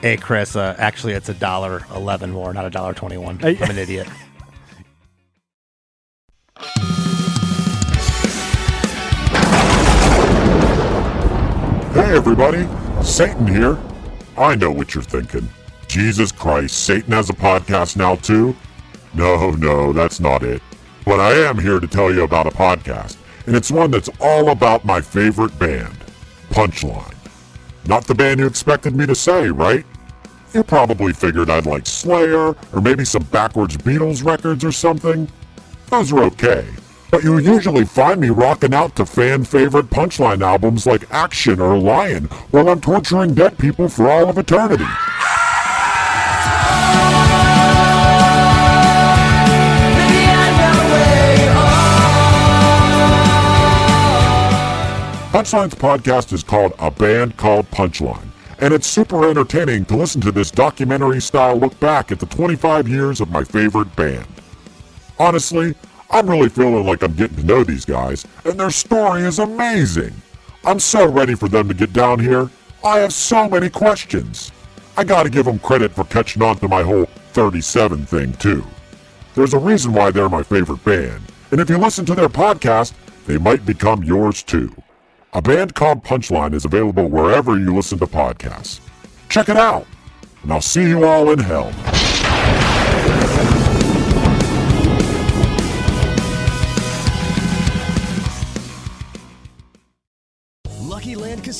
Hey, Chris. Uh, actually, it's a dollar eleven more, not a dollar twenty-one. I'm an idiot. Hey everybody, Satan here. I know what you're thinking. Jesus Christ, Satan has a podcast now too? No, no, that's not it. But I am here to tell you about a podcast, and it's one that's all about my favorite band, Punchline. Not the band you expected me to say, right? You probably figured I'd like Slayer, or maybe some backwards Beatles records or something. Those are okay. But you usually find me rocking out to fan favorite punchline albums like Action or Lion while I'm torturing dead people for all of eternity. Punchline's podcast is called A Band Called Punchline, and it's super entertaining to listen to this documentary style look back at the 25 years of my favorite band. Honestly, I'm really feeling like I'm getting to know these guys, and their story is amazing. I'm so ready for them to get down here. I have so many questions. I gotta give them credit for catching on to my whole 37 thing, too. There's a reason why they're my favorite band, and if you listen to their podcast, they might become yours too. A band called Punchline is available wherever you listen to podcasts. Check it out, and I'll see you all in hell.